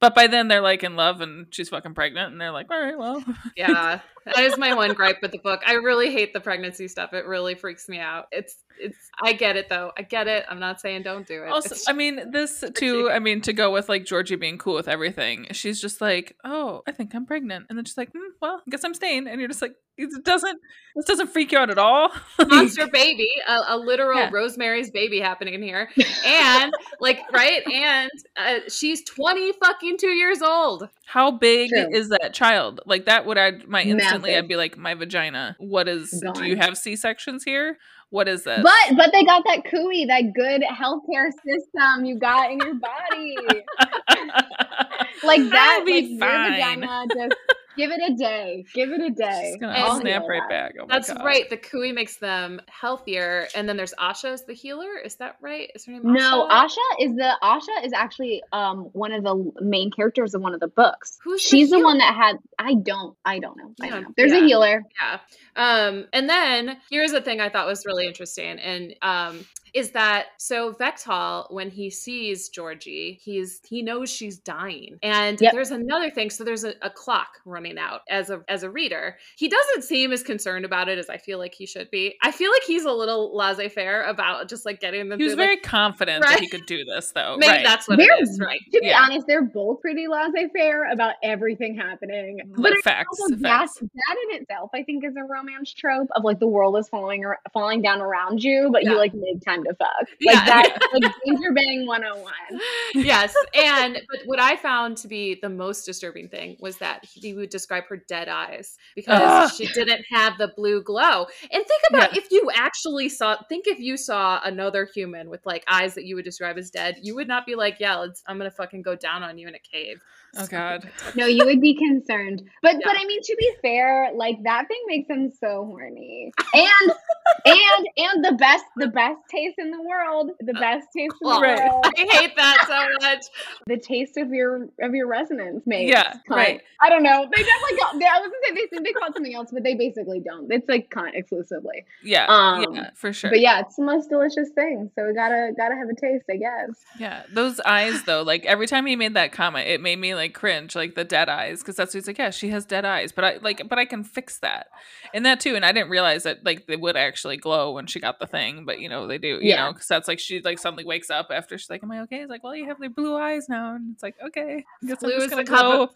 But by then they're like in love and she's fucking pregnant and they're like, all right, well, yeah that is my one gripe with the book i really hate the pregnancy stuff it really freaks me out it's it's i get it though i get it i'm not saying don't do it also It's- I mean this too. I mean to go with like Georgie being cool with everything. She's just like, oh, I think I'm pregnant, and then she's like, hmm, well, I guess I'm staying, and you're just like, it doesn't this doesn't freak you out at all. monster baby a, a literal Yeah. rosemary's baby happening here and like right and uh, she's 20 fucking two years old How big True. is that child? Like that would add my instantly. I'd be like, my vagina. What is? Do you have C sections here? What is this? But but they got that khui, that good healthcare system you got in your body. like that, like your fine. vagina, just give it a day. Give it a day. She's gonna snap right heal back. Oh that's God. right the khui makes them healthier and then there's asha as the healer is that right is her name that. No, asha Asha is the Asha is actually um one of the main characters of one of the books. Who's the She's the, healer? one that had I don't I don't know. I don't don't- know. There's yeah. a healer. Yeah. Um, and then here's the thing I thought was really interesting, and um, is that so Vektal, when he sees Georgie, he's he knows she's dying. And Yep. there's another thing. So there's a, a clock running out as a as a reader. He doesn't seem as concerned about it as I feel like he should be. I feel like he's a little laissez-faire about just like getting them He was through, like, very confident Right. that he could do this, though. maybe right. that's what They're- it is, right? To be Yeah. honest, they're both pretty laissez-faire about everything happening. Mm, but it's facts. also that, facts. that in itself, I think, is a romance trope of like the world is falling ar- falling down around you, but Yeah. you like make time to fuck. Like Yeah. that, like danger bang 101. yes and but what i found to be the most disturbing thing was that he would describe her dead eyes because Ugh. she didn't have the blue glow and think about Yeah. if you actually saw think if you saw another human with like eyes that you would describe as dead you would not be like yeah let's i'm gonna fucking go down on you in a cave Oh, God. No, you would be concerned. But Yeah. but I mean to be fair, like that thing makes them so horny. And and and the best the best taste in the world, the best taste in the Right. world, i hate that so much the taste of your of your resonance makes. Yeah, cunt. right. I don't know. They definitely got. They, I was gonna say they they call it something else, but they basically don't. It's like cunt exclusively. Yeah. Um, yeah, for sure. But yeah, it's the most delicious thing. So we gotta gotta have a taste, I guess. Yeah, those eyes though, like every time he made that comment, it made me like cringe, like the dead eyes, because that's he's like. Yeah, she has dead eyes, but I like, but I can fix that, and that too. And I didn't realize that like they would actually glow when she got the thing, but you know they do, you Yeah. know, because that's like she like suddenly wakes up after she's like, "Am I okay?" It's like, "Well, you have the blue eyes now," and it's like, "Okay, I guess I'm Blue is gonna the glow."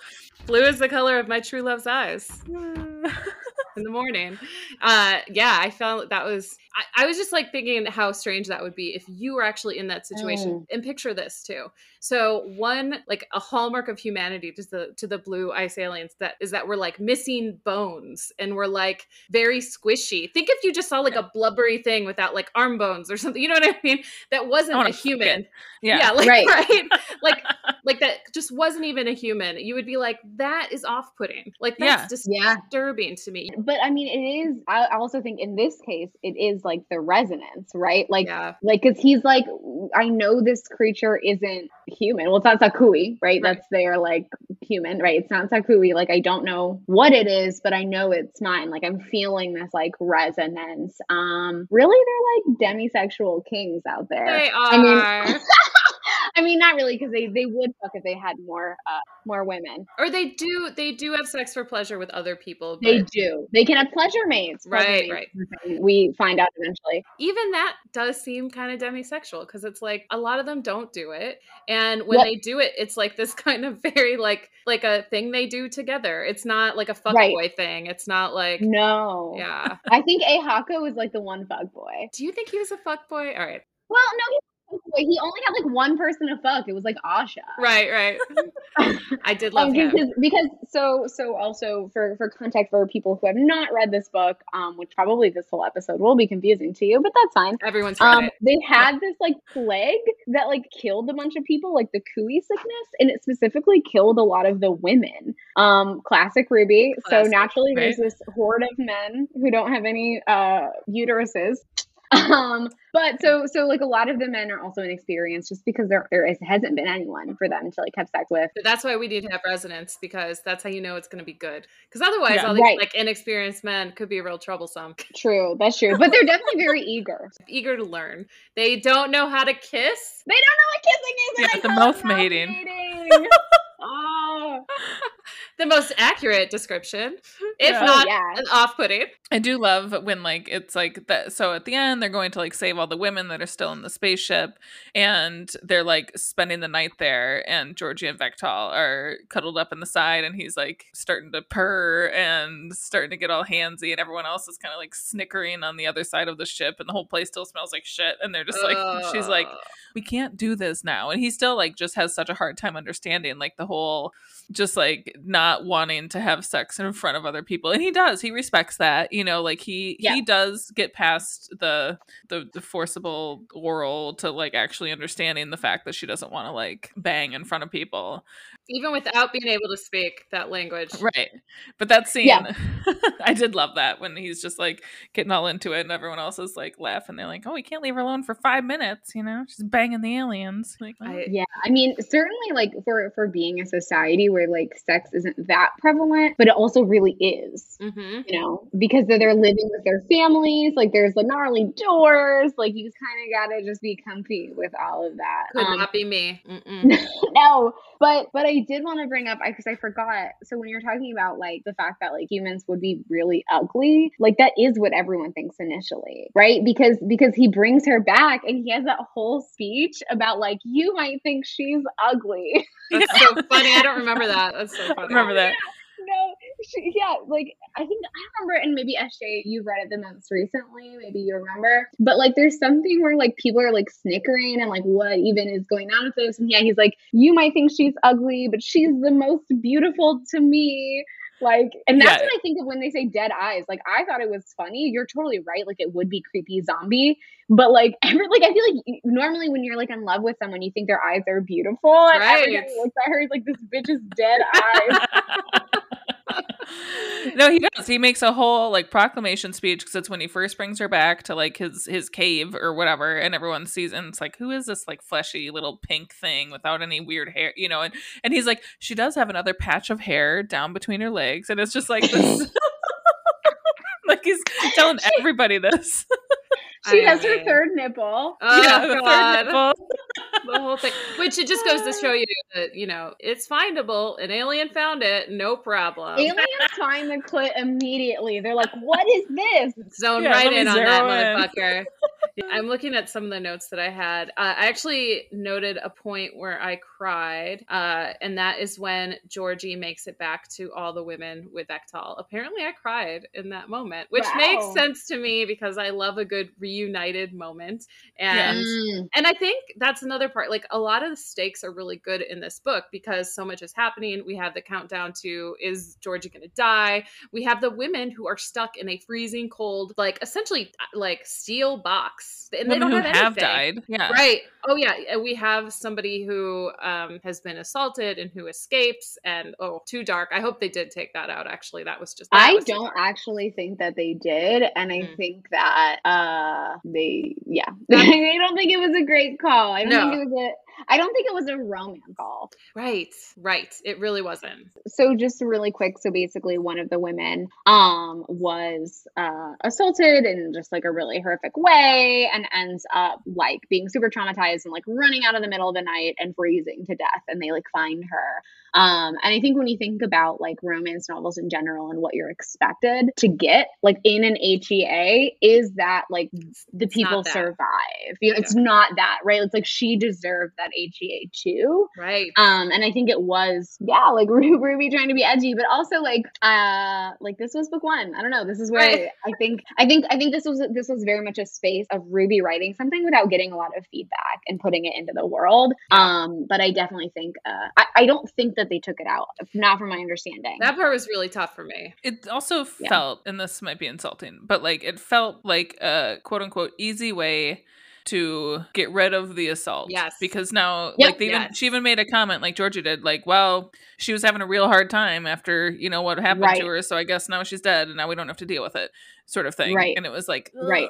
blue is the color of my true love's eyes in the morning. Uh, yeah, I felt that was. I, I was just like thinking how strange that would be if you were actually in that situation. Mm. And picture this too. So one like a hallmark of humanity to the to the blue ice aliens that is that we're like missing bones and we're like very squishy. Think if you just saw like a blubbery thing without like arm bones or something. You know what I mean? That I wan't a human. Yeah, Yeah, like Right. right. Like like that just wasn't even a human, you would be like, that is off putting. Like that's Yeah. disturbing to me. But I mean, it is. I also think in this case, it is like the resonance, right? Like, yeah. like because he's like, I know this creature isn't human. Well, it's not sa-khui, right? Right. That's their like human, right? It's not sa-khui. Like, I don't know what it is, but I know it's mine. Like, I'm feeling this like resonance. Um, really, they're like demisexual kings out there. They I mean- are. I mean, not really, because they they would fuck if they had more uh more women. or they do they do have sex for pleasure with other people. They do. They can have pleasure mates. pleasure Right, mates thing We find out eventually. even that does seem kind of demisexual because it's like a lot of them don't do it and when Yep. they do it it's like this kind of very like like a thing they do together it's not like a fuck Right. boy thing it's not like No. yeah I think Aehako was like the one fuck boy. do you think he was a fuck boy all right Well, no, he, was a fuck boy. he only had like one person to fuck. It was like Asha. right right i did love Um, him because, because so so also for for context for people who have not read this book, um, which probably this whole episode will be confusing to you, but that's fine. everyone's Um, it they had this like plague that like killed a bunch of people, like the khui sickness, and it specifically killed a lot of the women. Um, classic Ruby. so Classic, naturally, there's this horde of men who don't have any uh uteruses. Um, but so so like a lot of the men are also inexperienced just because there there is, hasn't been anyone for them to like have sex with. But that's why we need to have resonance because that's how you know it's going to be good because otherwise Yeah. all these Right. like inexperienced men could be real troublesome True, that's true. But they're definitely very eager. eager to learn they don't know how to kiss They don't know what kissing is. Yeah, the mouth mating. mating. oh, the most accurate description if Yeah. not yeah. an off-putting I do love when like it's like that. So at the end, they're going to like save all the women that are still in the spaceship, and they're like spending the night there. And Georgie and Vektal are cuddled up in the side, and he's like starting to purr and starting to get all handsy, and everyone else is kind of like snickering on the other side of the ship, and the whole place still smells like shit. And they're just like, she's like, we can't do this now and he still like just has such a hard time understanding like the whole just like not wanting to have sex in front of other people and he does he respects that you know like he Yeah. he does get past the, the the forcible oral to like actually understanding the fact that she doesn't want to like bang in front of people even without being able to speak that language right but that scene Yeah. i did love that when he's just like getting all into it and everyone else is like laughing they're like oh we can't leave her alone for five minutes you know she's banging the aliens like oh. I- Yeah, I mean, certainly, like for for being a society where like sex isn't that prevalent, but it also really is. Mhm. You know, because they're, they're living with their families. Like, there's the not only doors. Like, you kind of gotta just be comfy with all of that. could Um, not be me no, but but I did want to bring up because I forgot. So when you're talking about like the fact that like humans would be really ugly, like that is what everyone thinks initially, right? Because because he brings her back and he has that whole speech about like you might think she's ugly. that's so funny i don't remember that that's so funny remember that no, she, yeah, like I think I remember, and maybe SJ, you've read it the most recently. Maybe you remember, but like there's something where like people are like snickering and like what even is going on with this? And yeah, he's like, you might think she's ugly, but she's the most beautiful to me. Like, and that's Yeah. what I think of when they say dead eyes. Like, I thought it was funny. You're totally right. Like, it would be creepy zombie, but like, every, like I feel like normally when you're like in love with someone, you think their eyes are beautiful, and Right. he looks at her, he's like, this bitch is dead eyes. no, he does. He makes a whole like proclamation speech because it's when he first brings her back to like his his cave or whatever, and everyone sees and it's like, who is this like fleshy little pink thing without any weird hair, you know? And and he's like, she does have another patch of hair down between her legs, and it's just like this. like he's telling everybody this. She I has her third nipple. oh yeah, god third nipple. The whole thing which it just goes to show you that you know it's findable an alien found it no problem Aliens find the clit immediately. They're like, "What is this?" zone Yeah, right in on that in. motherfucker. I'm looking at some of the notes that I had. Uh, I actually noted a point where I cried, uh, and that is when Georgie makes it back to all the women with Vektal. Apparently, I cried in that moment, which makes sense to me because I love a good reunited moment. And Mm. and I think that's another part. Like a lot of the stakes are really good in this book because so much is happening. We have the countdown to is georgia going to die? We have the women who are stuck in a freezing cold, like essentially like steel box Yes, and they don't who have, have anything. died. Yeah. Right. Oh yeah. We have somebody who um, has been assaulted and who escapes. And oh, too dark. I hope they did take that out. Actually, that was just. that I was don't dark. actually think that they did, and I Mm. think that uh they yeah I don't think it was a great call. I don't No. think it was a I don't think it was a romance call. Right. Right. It really wasn't. So just really quick, so basically one of the women um was uh assaulted in just like a really horrific way and ends up like being super traumatized and like running out of the middle of the night and freezing to death and they like find her. Um and I think when you think about like romance novels in general and what you're expected to get like in an HEA is that like the It's people survive. You know, it's not that, right? It's like she deserved that HEA too. Right. Um, and I think it was, yeah, like Ru- Ruby trying to be edgy, but also like, uh, like this was book one. I don't know. This is where Right. I think, I think, I think this was this was very much a space of Ruby writing something without getting a lot of feedback and putting it into the world. Um, but I definitely think, uh, I, I don't think that they took it out, not from my understanding. that part was really tough for me. It also Yeah. felt, and this might be insulting, but like it felt like a quote unquote easy way to get rid of the assault. Yes. Because now, Yep. like, they even she even made a comment like Georgia did, like, well, she was having a real hard time after you know what happened Right. to her, so I guess now she's dead, and now we don't have to deal with it, sort of thing. Right. And it was like, Right.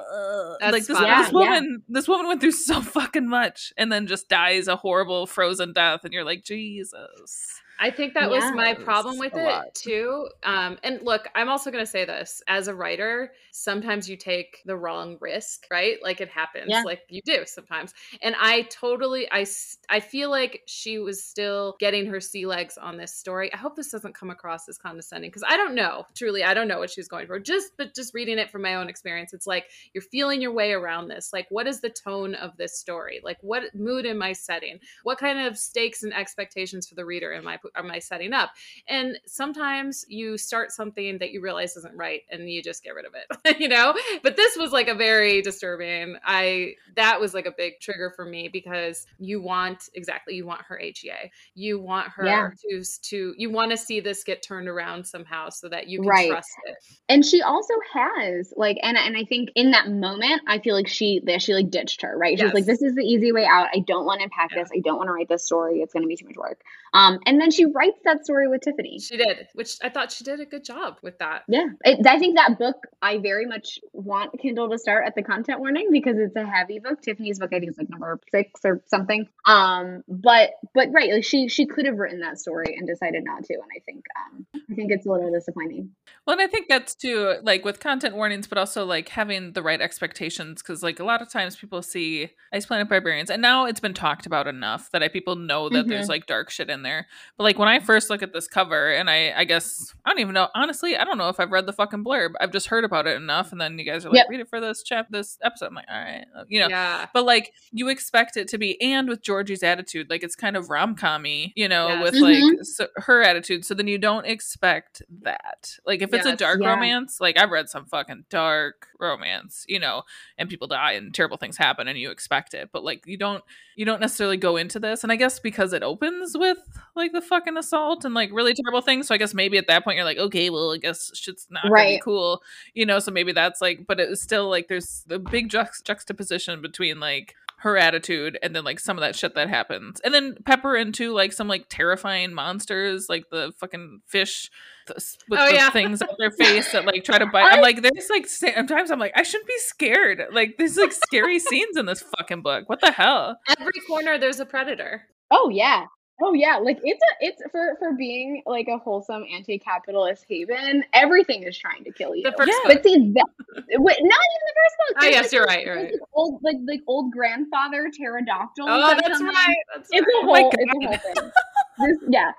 That's like this, this woman, this woman went through so fucking much, and then just dies a horrible frozen death, and you're like, Jesus. I think that was my problem with it lot. too. Um, and look, I'm also going to say this as a writer, sometimes you take the wrong risk, right? Like it happens, Yeah. like you do sometimes. And I totally, I, I feel like she was still getting her sea legs on this story. I hope this doesn't come across as condescending because I don't know, truly, I don't know what she was going for. Just, but just reading it from my own experience, it's like you're feeling your way around this. Like, what is the tone of this story? Like, what mood am I setting? What kind of stakes and expectations for the reader am I am I setting up? And sometimes you start something that you realize isn't right, and you just get rid of it, you know. But this was like a very disturbing. I that was like a big trigger for me because you want exactly you want her HEA, you want her Yeah. to to you want to see this get turned around somehow so that you can Right. trust it. and she also has like and and I think in that moment I feel like she that she like ditched her right she was like this is the easy way out I don't want to unpack Yeah. this I don't want to write this story it's going to be too much work um and then she writes that story with Tiffany She did, which I thought she did a good job with that. yeah it, I think that book I very much want Kindle to start at the content warning because it's a heavy book Tiffany's book I think is like number six or something um but but right like she she could have written that story and decided not to and I think um I think it's a little disappointing Well, and I think that's too like with content warnings, but also like having the right expectations because like a lot of times people see Ice Planet Barbarians, and now it's been talked about enough that I people know that there's Mhm. like dark shit in there. But like when I first look at this cover, and I I guess I don't even know honestly, I don't know if I've read the fucking blurb. I've just heard about it enough, and then you guys are like, Yep. read it for this chap this episode. I'm like, all right, uh, you know. Yeah. But like you expect it to be, and with Georgie's attitude, like it's kind of rom commy, you know, Yes. with Mhm. like so, her attitude. So then you don't expect that. Like if it's a dark Yeah. romance, like I've read some fucking dark romance, you know, and people die and terrible things happen, and you expect it. But like you don't, you don't necessarily go into this. And I guess because it opens with like the fucking assault and like really terrible things, so I guess maybe at that point you're like, okay, well, I guess shit's not gonna be Right. cool, you know. So maybe that's like, but it's still like there's the big juxt- juxtaposition between like her attitude and then like some of that shit that happens and then pepper into like some like terrifying monsters like the fucking fish th- with Oh, the yeah. things on their face that like try to bite i'm like there's like sometimes i'm like i shouldn't be scared like there's like scary scenes in this fucking book what the hell Every corner there's a predator. Oh yeah. Oh yeah, like it's a it's for for being like a wholesome anti-capitalist haven. Everything is trying to kill you. The first Yeah. book. But see that, wait, not even the first book. Oh, There's, yes, like, you're right, you're right. like, Old like like old grandfather pterodactyl. Oh, that's right. That's It's a right. Oh my whole. It's a whole thing. This, yeah.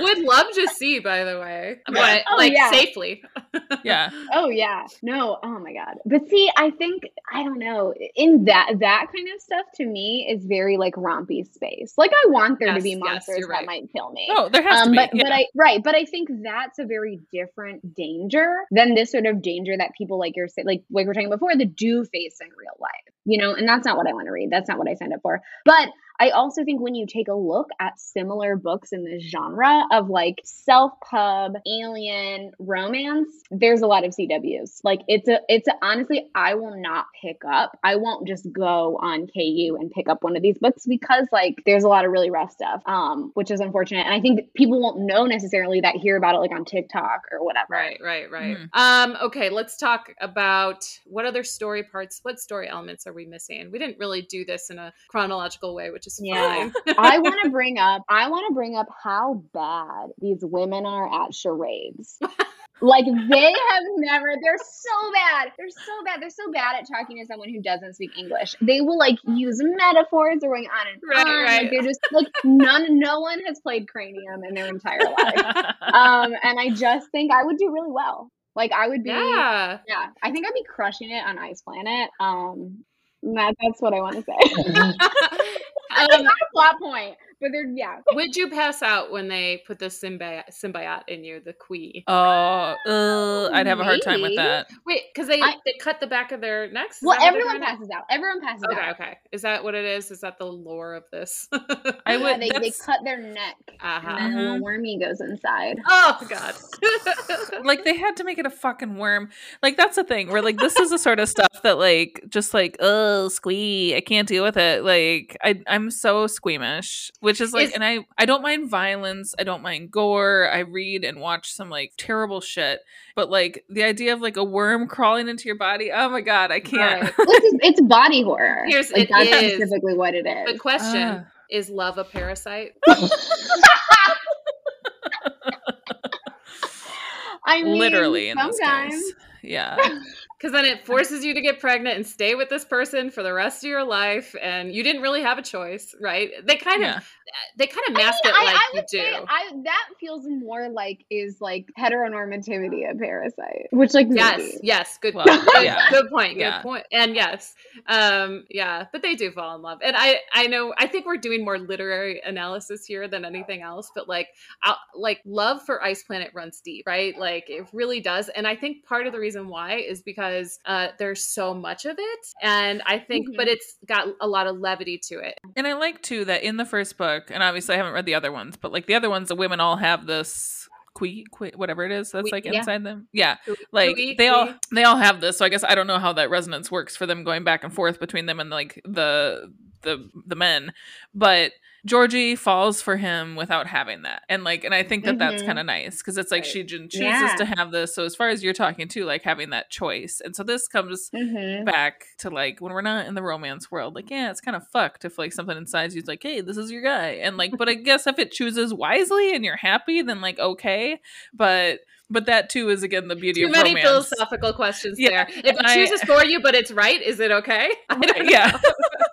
Would love to see, by the way, but Oh, like yeah. safely. yeah Oh yeah. No. Oh my god. But see, I think I don't know. In that that kind of stuff to me is very like rompy space. Like I want there to be monsters you're that might kill me. oh there has to Um, be but yeah. but I right, but I think that's a very different danger than this sort of danger that people like you're like like we we're talking before the do face in real life, you know. And that's not what I want to read. That's not what I signed up for. But I also think when you take a look at similar books in this genre of like self pub, alien, romance, there's a lot of CWs. Like it's a it's a, honestly I will not pick up. I won't just go on KU and pick up one of these books because like there's a lot of really rough stuff. Um which is unfortunate and I think people won't know necessarily that hear about it like on TikTok or whatever. Right, right, right. Mm. Um okay, let's talk about what other story parts, what story elements are we missing? We didn't really do this in a chronological way, which is yeah. I want to bring up I want to bring up how bad these women are at charades. Like they have never, they're so bad. They're so bad. They're so bad at talking to someone who doesn't speak English. They will like use metaphors. They're going on and right, on. Right. Like they're just like none, no one has played cranium in their entire life. um, and I just think I would do really well. Like I would be, yeah, yeah. I think I'd be crushing it on Ice Planet. Um, that, that's what I want to say. um, not a plot point, but they're yeah. Would you pass out when they put the symbiote, symbiote in you, the khui? Oh, uh, I'd have a hard time with that. Wait, because they I, they cut the back of their necks. Is well, everyone passes out. Everyone passes okay, out. Okay, okay. Is that what it is? Is that the lore of this? I would. Yeah, they, they cut their neck, uh-huh. and then mm-hmm. a wormy goes inside. Oh God! like they had to make it a fucking worm. Like that's the thing. Where like this is the sort of stuff that like just like oh squee, I can't deal with it. Like I I'm so squeamish. Which which is like and i i don't mind violence i don't mind gore i read and watch some like terrible shit but like the idea of like a worm crawling into your body oh my god i can't right. it's, body horror here's like, that's is. specifically what it is the question uh. is love a parasite I mean, literally in sometimes. this case. Yeah. because then it forces you to get pregnant and stay with this person for the rest of your life and you didn't really have a choice right they kind yeah. Of they kind of mask I mean, it like I, I you do I, that feels more like is like heteronormativity a parasite which like yes maybe. yes good well, yeah. good point good yeah. point and yes um yeah but they do fall in love and i i know i think we're doing more literary analysis here than anything else but like I'll, like love for ice planet runs deep right like it really does and i think part of the reason why is because because uh, there's so much of it. And I think, mm-hmm. but it's got a lot of levity to it. And I like too that in the first book, and obviously I haven't read the other ones, but like the other ones, the women all have this khui, khui whatever it is that's like inside yeah. them? Yeah. Like they all they all have this so i guess i don't know how that resonance works for them going back and forth between them and like the the the men but Georgie falls for him without having that. And like and I think that mm-hmm. that's kind of nice because it's like right. she chooses yeah. to have this. So as far as you're talking to like having that choice. And so this comes mm-hmm. back to like when we're not in the romance world like yeah, it's kind of fucked if like something inside you's like, "Hey, this is your guy." And like but I guess if it chooses wisely and you're happy then like okay. But but that too is again the beauty Too of many romance. philosophical questions yeah, there. If it chooses I, for you, but it's right, is it okay? yeah.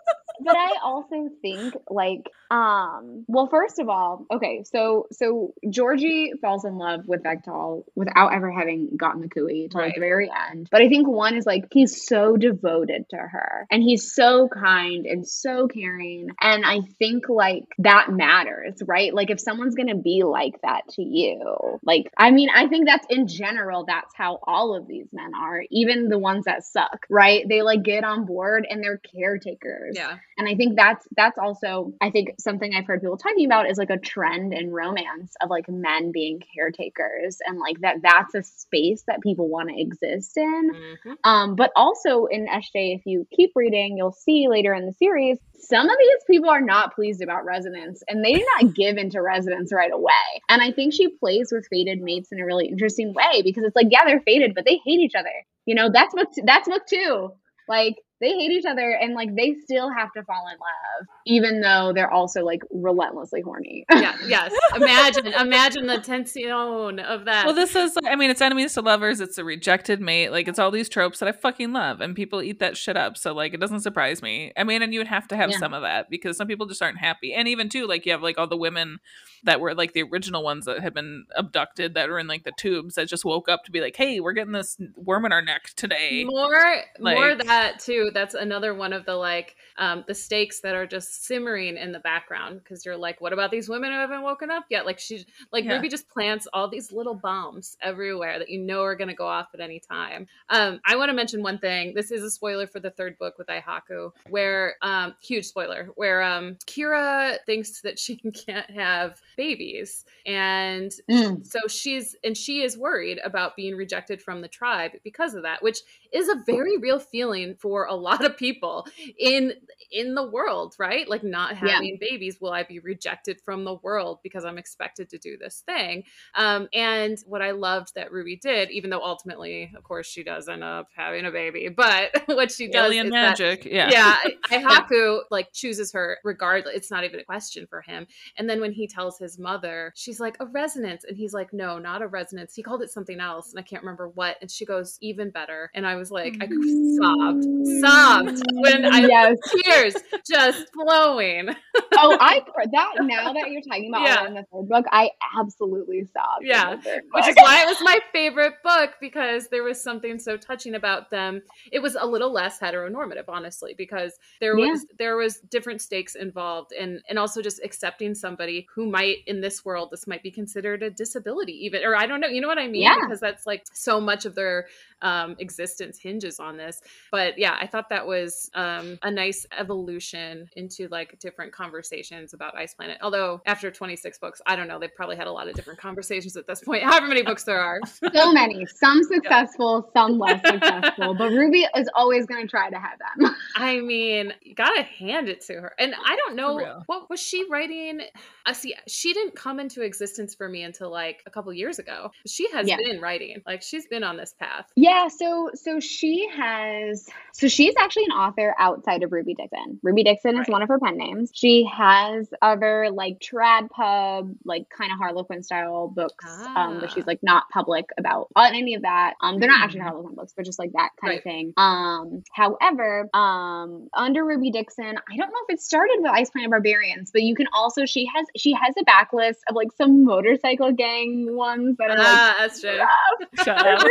but I also think like um well first of all okay so so Georgie falls in love with Vektal without ever having gotten the khui to right. like the very end. But I think one is like he's so devoted to her and he's so kind and so caring. And I think like that matters right? Like if someone's gonna be like that to you like I mean I think that's in general that's how all of these men are even the ones that suck right? They like get on board and they're caretakers. Yeah and I think that's that's also I think something I've heard people talking about is like a trend in romance of like men being caretakers and like that that's a space that people want to exist in. Mm-hmm. Um, but also in SJ, if you keep reading, you'll see later in the series some of these people are not pleased about resonance and they do not give into resonance right away. And I think she plays with fated mates in a really interesting way because it's like, yeah, they're fated, but they hate each other. You know, that's book that's book two. Like they hate each other and like they still have to fall in love even though they're also like relentlessly horny. Yeah yes. Imagine imagine the tension of that. Well this is i mean it's enemies to lovers it's a rejected mate like it's all these tropes that i fucking love and people eat that shit up so like it doesn't surprise me. I mean and you would have to have yeah. some of that because some people just aren't happy and even too like you have like all the women that were like the original ones that had been abducted that were in like the tubes that just woke up to be like hey we're getting this worm in our neck today. More like, more that too That's another one of the like um, the stakes that are just simmering in the background because you're like, what about these women who haven't woken up yet? Like she, like Yeah. Ruby just plants all these little bombs everywhere that you know are going to go off at any time. Um, I want to mention one thing. This is a spoiler for the third book with Aehako, where um, huge spoiler, where um, Kira thinks that she can't have babies, and Mm. so she's and she is worried about being rejected from the tribe because of that, which is a very real feeling for a lot of people in in the world, right? Like not Yeah. having babies, will I be rejected from the world because I'm expected to do this thing? Um, and what I loved that Ruby did, even though ultimately, of course, she does end up having a baby, but what she does Alien is that magic. yeah. yeah, Aehako like chooses her regardless. It's not even a question for him. And then when he tells his mother, she's like a resonance, and he's like, no, not a resonance. He called it something else, and I can't remember what. And she goes, even better. And I was like, I sobbed, sobbed when I yes. tears just flowing. Oh, I that now that you're talking about Yeah. in the third book, I absolutely sobbed. Yeah, which is why it was my favorite book because there was something so touching about them. It was a little less heteronormative, honestly, because there Yeah. was there was different stakes involved, and and also just accepting somebody who might in this world this might be considered a disability, even or I don't know, you know what I mean? Yeah. Because that's like so much of their um, existence hinges on this. But yeah, I thought that was um, a nice evolution into like different conversations about Ice Planet. Although after 26 books, I don't know, they probably had a lot of different conversations at this point, however many books there are. so many, some successful, some less successful, but Ruby is always going to try to have them. I mean, you gotta hand it to her. And I don't know what was she writing. I see she didn't come into existence for me until like a couple years ago. She has Yeah. been writing, like she's been on this path. Yeah, so so she has so she's actually an author outside of Ruby Dixon. Ruby Dixon is one of her pen names. She has other like trad pub, like kind of Harlequin style books, um, but she's Ah. like not public about any of that. Um, they're not actually Hmm. Harlequin books, but just like that kind Right. of thing. Um, however, um, under Ruby Dixon, I don't know if it started with Ice Planet Barbarians, but you can also she has she has a backlist of like some motorcycle gang ones that are like Ah, that's true. Shut up.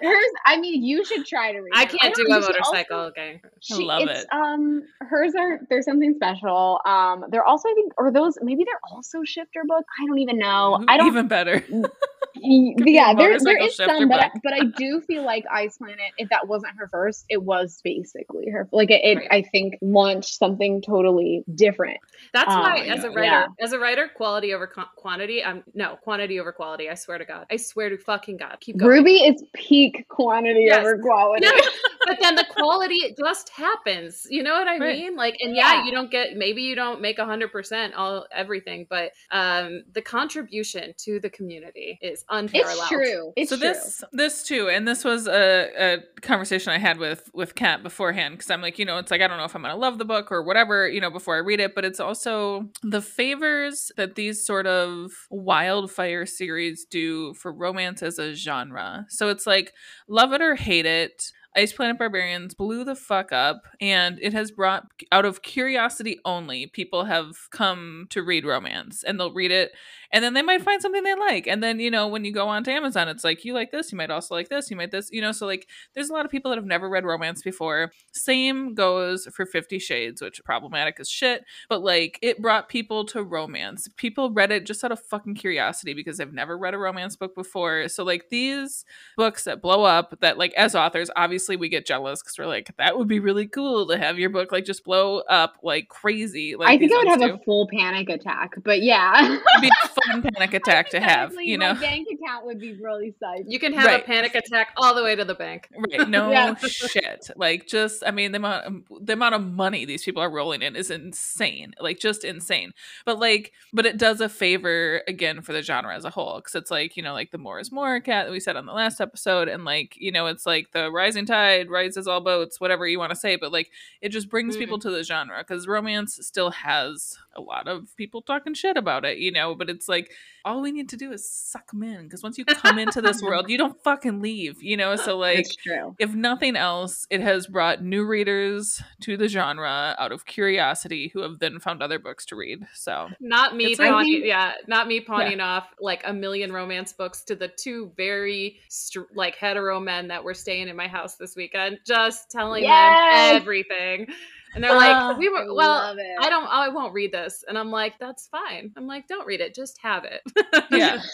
hers, I mean, you should try to read. I can't do don't- a she also- motorcycle gang. she- love it's, it. Um, hers are there's something special. Um, they're also I think, or those maybe they're also shifter books. I don't even know. I don't. Even better. yeah, there, there motorcycle is some, but I, but I do feel like Ice Planet. If that wasn't her first, it was basically her. Like it, it Right. I think launched something totally different. That's Oh, why, as a writer, Yeah. as a writer, quality over quantity. I'm no quantity over quality. I swear to God. I swear to fucking God. Keep going. Ruby is peak quantity Yes. over quality. No, but then the quality it just happens. You know what I Right. mean? Like, and yeah, Yeah. you don't get maybe you don't make a hundred percent all everything, but um, the contribution to the community is unparalleled. It's true. It's so true. this this too and this was a, a conversation i had with with kat beforehand because i'm like you know it's like i don't know if i'm gonna love the book or whatever you know before i read it but it's also the favors that these sort of wildfire series do for romance as a genre so it's like love it or hate it Ice Planet Barbarians blew the fuck up, and it has brought, out of curiosity only, people have come to read romance, and they'll read it, and then they might find something they like, and then you know when you go onto Amazon, it's like you like this, you might also like this, you might this, you know, so like there's a lot of people that have never read romance before. Same goes for Fifty Shades, which is problematic as shit, but like it brought people to romance. People read it just out of fucking curiosity because they've never read a romance book before. So like these books that blow up that like as authors obviously we get jealous because we're like that would be really cool to have your book like just blow up like crazy like I think I would have do. a full panic attack, but yeah. It'd be a fun panic attack to have you know my bank account would be really psyched. You can have Right. a panic attack all the way to the bank. right no Yeah. shit like just i mean the amount of, the amount of money these people are rolling in is insane like just insane but like but it does a favor again for the genre as a whole because it's like you know like the more is more cat that we said on the last episode and like you know it's like the rising tide rises all boats whatever you want to say but like it just brings Mhm. people to the genre because romance still has a lot of people talking shit about it you know but it's like all we need to do is suck them in because once you come into this world, you don't fucking leave, you know? So, like, if nothing else, it has brought new readers to the genre out of curiosity who have then found other books to read. So, Not me, It's like- pawning, think- yeah, not me pawning off like a million romance books to the two very str- like hetero men that were staying in my house this weekend, just telling Yes! them everything, and they're Oh, like, "We I were well." love it. I don't. I won't read this, and I'm like, "That's fine." I'm like, "Don't read it. Just have it." yeah.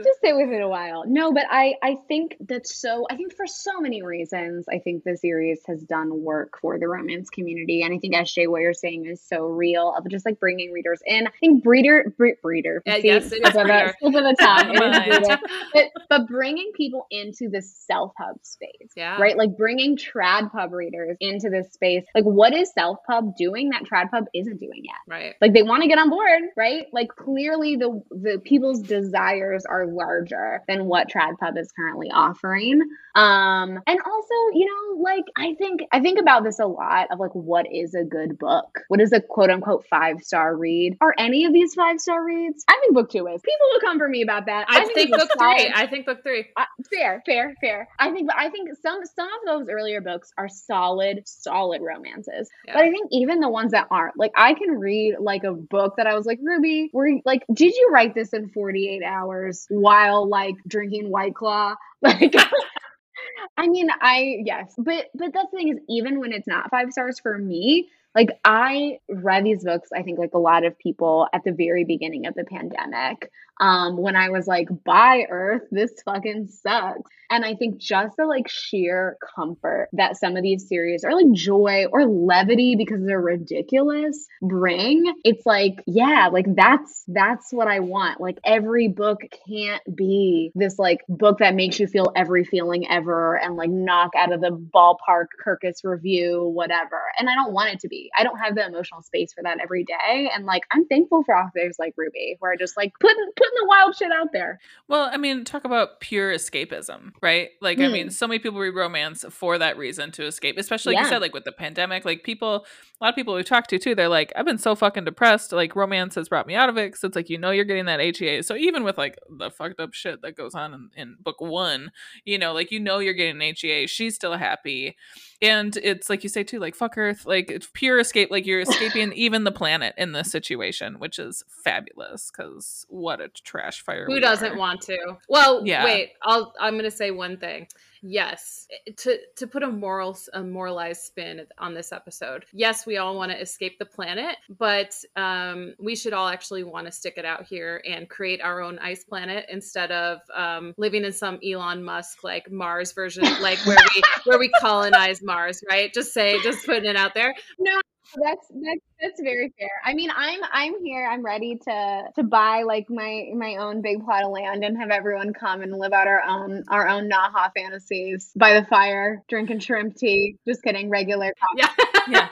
just sit with it a while. No, but I I think that's so. I think for so many reasons, I think the series has done work for the romance community, and I think SJ, what you're saying is so real of just like bringing readers in. I think breeder, bre- breeder. Yeah, see, yes, it of a- breeder. of the tongue. It is Mine. breeder. But but bringing people into the self pub space, Yeah. right? Like bringing trad pub readers into this space. Like, what is self pub doing that trad pub isn't doing yet? right. like they want to get on board right like clearly the the people's desires are larger than what trad pub is currently offering um and also you know like i think i think about this a lot of like what is a good book what is a quote unquote five star read are any of these five star reads i think book two is people will come for me about that I, think, it's a book solid- three. I think book three. uh, fair, fair, fair. I think, but I think some some of those earlier books are solid, solid romances. Yeah. But I think even the ones that aren't, like I can read like a book that I was like, Ruby, were like, did you write this in forty eight hours while like drinking White Claw? Like. I mean, I yes, but but that's the thing is, even when it's not five stars for me, like I read these books, I think like a lot of people at the very beginning of the pandemic, um, when I was like, bye Earth, this fucking sucks. And I think just the like sheer comfort that some of these series or like joy or levity because they're ridiculous bring, it's like, yeah, like that's that's what I want. Like every book can't be this like book that makes you feel every feeling ever and like knock out of the ballpark Kirkus review, whatever. And I don't want it to be. I don't have the emotional space for that every day. And like I'm thankful for authors like Ruby who are just like putting putting the wild shit out there. Well, I mean, talk about pure escapism, right? Like, I Mm. mean, so many people read romance for that reason to escape, especially like you said, like with the pandemic. Like, people, a lot of people we talked to too, they're like, I've been so fucking depressed. Like, romance has brought me out of it. Cause it's like, you know, you're getting that HEA. So, even with like the fucked up shit that goes on in, in book one, you know, like, you know, you're getting an HEA. She's still happy. And it's like you say too, like, fuck Earth. Like, it's pure escape. Like, you're escaping even the planet in this situation, which is fabulous. Cause what a trash fire. Who doesn't are. want to? Well, Yeah. wait. I'll. I'm going to say one thing. Yes, to to put a moral a moralized spin on this episode. Yes, we all want to escape the planet, but um, we should all actually want to stick it out here and create our own ice planet instead of um, living in some Elon Musk like Mars version, like where we where we colonize Mars. Right? Just say, just putting it out there. No, that's that's that's very fair. I mean, I'm I'm here. I'm ready to to buy like my my own big plot of land and have everyone come and live out our own our own Naha fantasies by the fire, drinking shrimp tea. Just kidding, regular. Yeah. Yeah.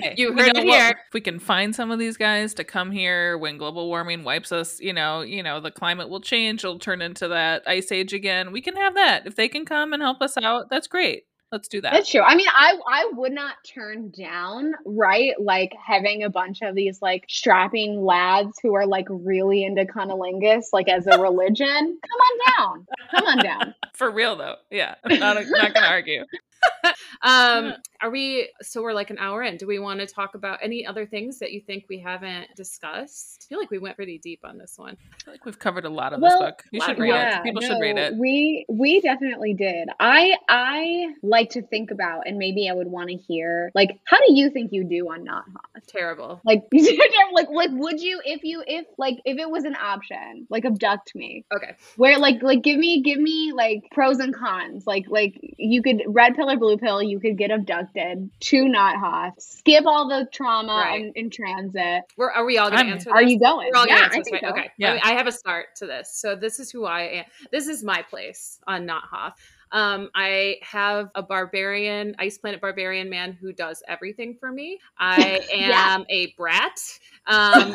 Hey, You we heard know it what- here. If we can find some of these guys to come here when global warming wipes us, you know, you know, the climate will change. It'll turn into that ice age again. We can have that. If they can come and help us out, that's great. Let's do that. That's true. I mean, I I would not turn down, right? Like having a bunch of these like strapping lads who are like really into cunnilingus, like as a religion. Come on down. Come on down. For real though. Yeah. I'm not, not gonna argue. Um, are we? So we're like an hour in. Do we want to talk about any other things that you think we haven't discussed? I feel like we went pretty deep on this one. I feel like we've covered a lot of Well, this book. You should read yeah, it. People no, should read it. We we definitely did. I I like to think about, and maybe I would want to hear, like, how do you think you do on Not-Hoth? Terrible. Like, like, like, would you if you if like if it was an option, like, abduct me? Okay. Where like like give me give me like pros and cons. Like like you could red pill or blue pill. You could get abducted to Not-Hoth. Skip all the trauma Right. in, in transit. We're, are we all going to answer? Are you going? We're all yeah, gonna answer this, right? so. Okay. Yeah. I, I have a start to this. So this is who I am. This is my place on Not Hoth. Um, I have a barbarian, Ice Planet barbarian man who does everything for me. I Yeah. am a brat. Um,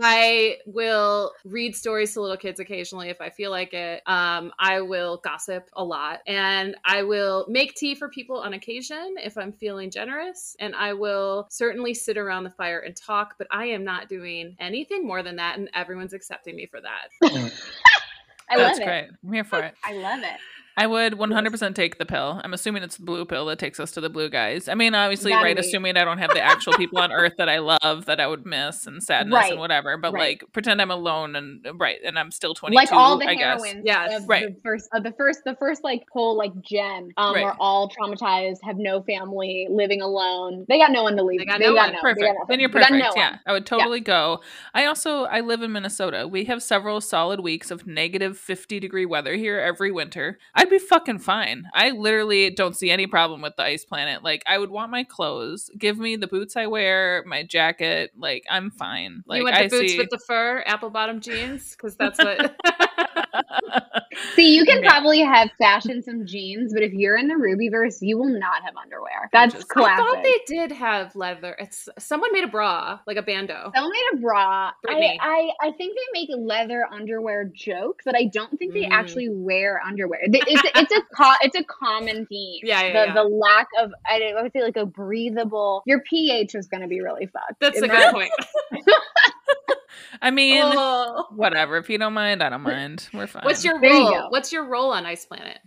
I will read stories to little kids occasionally if I feel like it. Um, I will gossip a lot, and I will make tea for people on occasion if I'm feeling generous. And I will certainly sit around the fire and talk, but I am not doing anything more than that, and everyone's accepting me for that. I That's love it. great. I'm here for it. I love it. I would 100% take the pill. I'm assuming it's the blue pill that takes us to the blue guys. I mean, obviously, Gotta right? be. Assuming I don't have the actual people on Earth that I love that I would miss and sadness Right. and whatever. But Right. like, pretend I'm alone and right, and I'm still 22. Like all the I guess. heroines Yes. Right. the first, of the first, the first like whole like gen, um, Right. are all traumatized, have no family, living alone. They got no one to leave. They got no one. They Perfect. got then you're perfect. no yeah, one. I would totally go. I also I live in Minnesota. We have several solid weeks of negative 50 degree weather here every winter. I'd be fucking fine. I literally don't see any problem with the ice planet. Like I would want my clothes. Give me the boots I wear, my jacket. Like I'm fine. Like you want I the boots see. with the fur, apple bottom jeans, because that's what. See, you can probably have fashion some jeans, but if you're in the Rubyverse, you will not have underwear. That's Just- I thought they did have leather. It's someone made a bra, like a bandeau. Someone made a bra. I. I I think they make leather underwear jokes, but I don't think they Mm. actually wear underwear. It's a, it's a co- it's a common theme. Yeah, yeah, the yeah. the lack of I, I would say like a breathable. Your pH is going to be really fucked. That's a And good point. I mean, Oh. whatever. If you don't mind, I don't mind. We're fine. What's your There you role? What's your role on Ice Planet?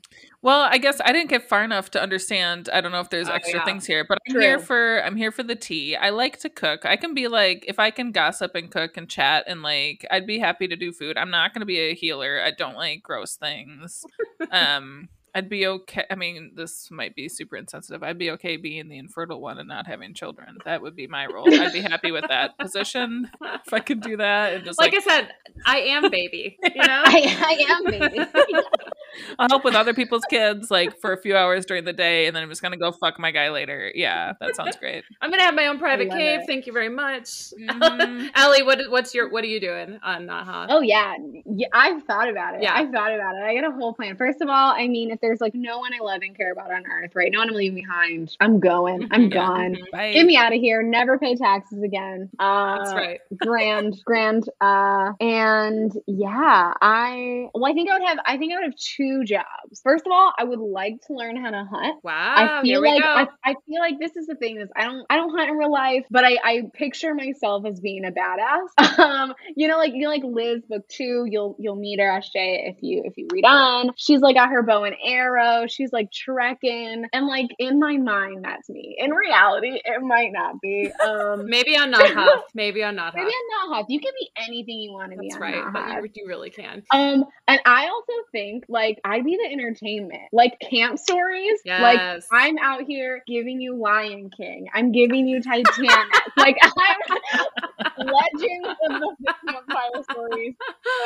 Well, I guess I didn't get far enough to understand. I don't know if there's Oh, extra yeah. things here, but I'm True. here for I'm here for the tea. I like to cook. I can be like if I can gossip and cook and chat and like I'd be happy to do food. I'm not going to be a healer. I don't like gross things. um I'd be okay. I mean, this might be super insensitive. I'd be okay being the infertile one and not having children. That would be my role. I'd be happy with that position if I could do that and just Like, like, I said, I am baby. You know. I, I am baby. I'll help with other people's kids like for a few hours during the day, and then I'm just gonna go fuck my guy later. Yeah, that sounds great. I'm gonna have my own private cave. it. Thank you very much, Mhm. Allie. What what's your what are you doing on Naha? Oh yeah. yeah, I've thought about it. Yeah. I've thought about it. I got a whole plan. First of all, I mean, if there's like no one I love and care about on Earth, right? No one I'm leaving behind. I'm going. I'm. Yeah. gone. Bye. Get me out of here. Never pay taxes again. Uh, That's right. grand, grand. Uh, and yeah, I well, I think I would have. I think I would have two jobs. First of all, I would like to learn how to hunt. Wow. I here feel we like go. I, I feel like this is the thing is I don't I don't hunt in real life, but I, I picture myself as being a badass. Um, you know, like you know, like Liz book two, you'll you'll meet her SJ if you if you read on. She's like got her bow and arrow. She's like trekking, and like in my mind, that's me. In reality, it might not be. Um, maybe on Naha. maybe on Naha. maybe I'm not hot. You can be anything you want to be. That's right. But you, you really can. Um, and I also think like I'd be the entertainment, like camp stories. Like I'm out here giving you Lion King. I'm giving you Titanic. like I'm legends of the campfire stories.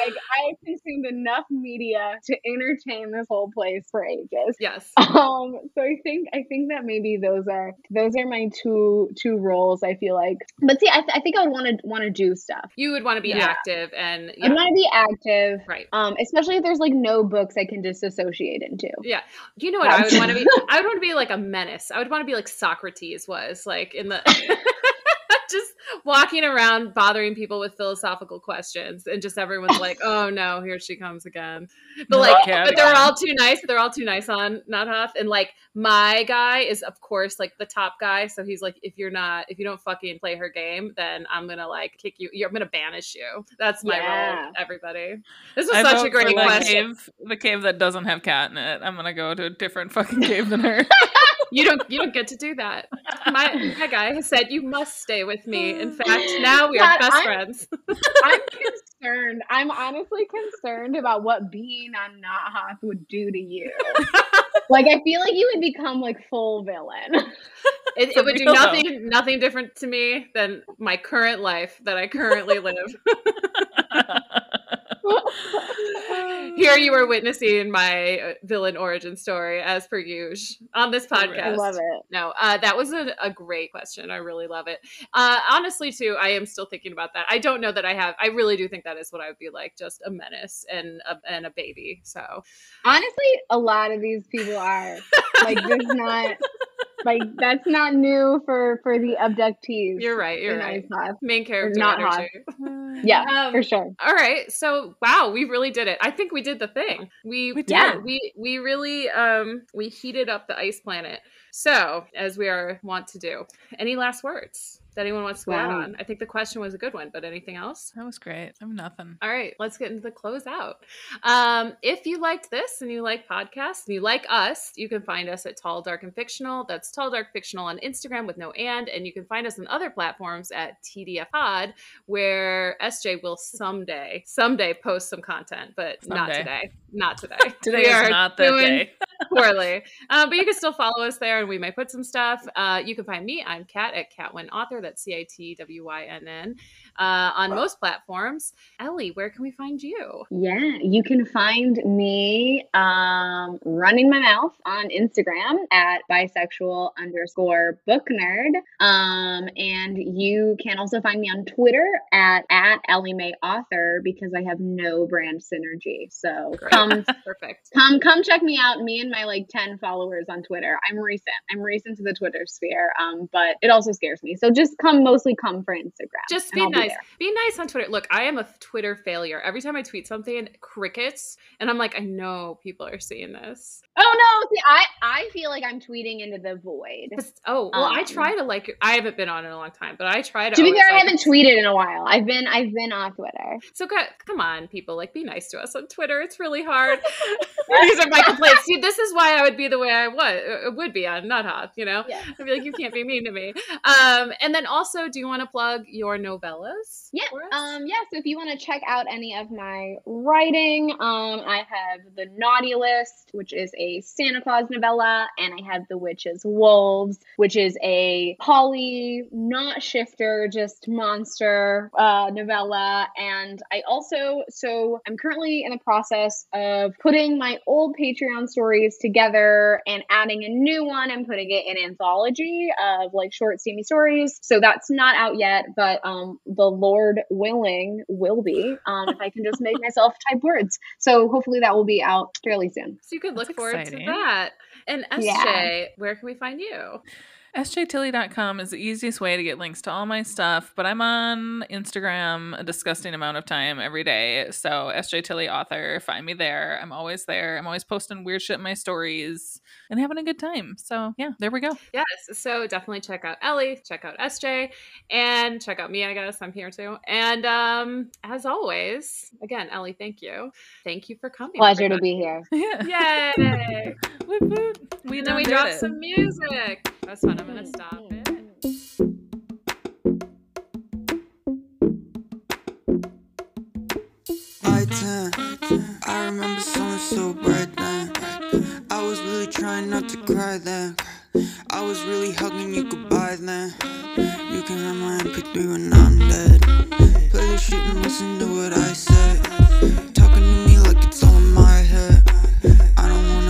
Like I've consumed enough media to entertain this whole place for ages. Yes. Um, so I think I think that maybe those are those are my two two roles. I feel like, but see, I, th- I think I would want to want to do stuff. You would want to be Yeah. active and I'd want to be active. Right. Um, especially if there's like no books I can disassociate into. Yeah. You know what I would want to be? I would want to be like a menace. I would want to be like Socrates was, like in the just walking around bothering people with philosophical questions and just everyone's like, "Oh no, here she comes again." But like Okay, but they're all too nice. But They're all too nice on Not-Hoth and like my guy is of course like the top guy, so he's like if you're not if you don't fucking play her game, then I'm going to like kick you. You're, I'm to banish you. That's my Yeah. role, everybody. This was I such a great question. cave, the cave that doesn't have cat in it. I'm gonna go to a different fucking cave than her. You don't you don't get to do that. My my guy has said you must stay with me. In fact, now we are God, best I'm- friends. I'm concerned. I'm honestly concerned about what being on Not Nahath would do to you. like I feel like you would become like full villain. It, it would do real, though. nothing nothing different to me than my current life that I currently live. Here you were witnessing my uh, villain origin story, as per usual, on this podcast. I love it. No, uh, that was a, a, great question. I really love it. Uh, honestly, too, I am still thinking about that. I don't know that I have. I really do think that is what I would be like, just a menace and a, and a baby. So, honestly, a lot of these people are like, there's not like that's not new for for the abductees. You're right. You're right. Main character not energy. Hot. yeah, um, for sure. All right. So wow, we really did it. I think we did the thing. We, we did. Yeah. We we really um we heated up the ice planet. So as we are want to do. Any last words? That anyone wants to go wow. on. I think the question was a good one, but anything else? That was great. I'm nothing. All right, let's get into the closeout. Um, if you liked this and you like podcasts and you like us, you can find us at Tall, Dark, and Fictional. That's Tall, Dark, Fictional on Instagram with no and. And you can find us on other platforms at TDF Pod, where SJ will someday, someday post some content, but someday. not today. Not today. today we is not the day. poorly. Uh, but you can still follow us there and we might put some stuff. Uh, you can find me. I'm Cat at Catwyn Author. That's C I T W Y N N uh, on most platforms. Ellie, where can we find you? Yeah, you can find me um, running my mouth on Instagram at bisexual underscore book nerd. Um, and you can also find me on Twitter at, at Ellie Mae Author because I have no brand synergy. So Great. come, perfect. Come, come check me out. Me and my like 10 followers on Twitter. I'm recent. I'm recent to the Twitter sphere. Um, but it also scares me. So just come, mostly come for Instagram. Just be nice. Be, be, nice on Twitter. Look, I am a Twitter failure. Every time I tweet something, crickets, and I'm like, I know people are seeing this. Oh no! See, I I feel like I'm tweeting into the void. Oh well, um, I try to like. I haven't been on in a long time, but I try to. To be fair, like, I haven't tweeted in a while. I've been I've been off Twitter. So come on, people, like be nice to us on Twitter. It's really hard. These are my complaints. See, this is why I would be the way I was uh, would be on Not-Hoth. You know, yeah. I'd be like, you can't be mean to me. Um, and then also, do you want to plug your Yeah. Um. Yeah. So if you want to check out any of my writing, um, I have the Naughty List, which is a Santa Claus novella, and I have The Witches Wolves, which is a poly, not shifter, just monster uh, novella. And I also, so I'm currently in the process of putting my old Patreon stories together and adding a new one and putting it in anthology of like short, steamy stories. So that's not out yet, but um, the Lord willing will be um, if I can just make myself type words. So hopefully that will be out fairly soon. So you could look that's forward exciting. to that. And SJ, yeah. where can we find you? sjtilly.com is the easiest way to get links to all my stuff, but I'm on Instagram a disgusting amount of time every day. So sjtilly author, find me there. I'm always there. I'm always posting weird shit in my stories and having a good time. So yeah, there we go. Yes. So definitely check out Ellie, check out SJ, and check out me, I guess. I'm here too. And um, as always, again, Ellie, thank you. Thank you for coming. Pleasure everybody. to be here. Yeah. Yay. woot, woot. We and then we dropped it. some music. That's fun. I'm gonna mm-hmm. stop mm-hmm. it. I-10, I remember someone so bright then. I was really trying not to cry then. I was really hugging you goodbye then. You can have my MP3 when I'm dead. Play this shit and listen to what I say Talking to me like it's all in my head. I don't wanna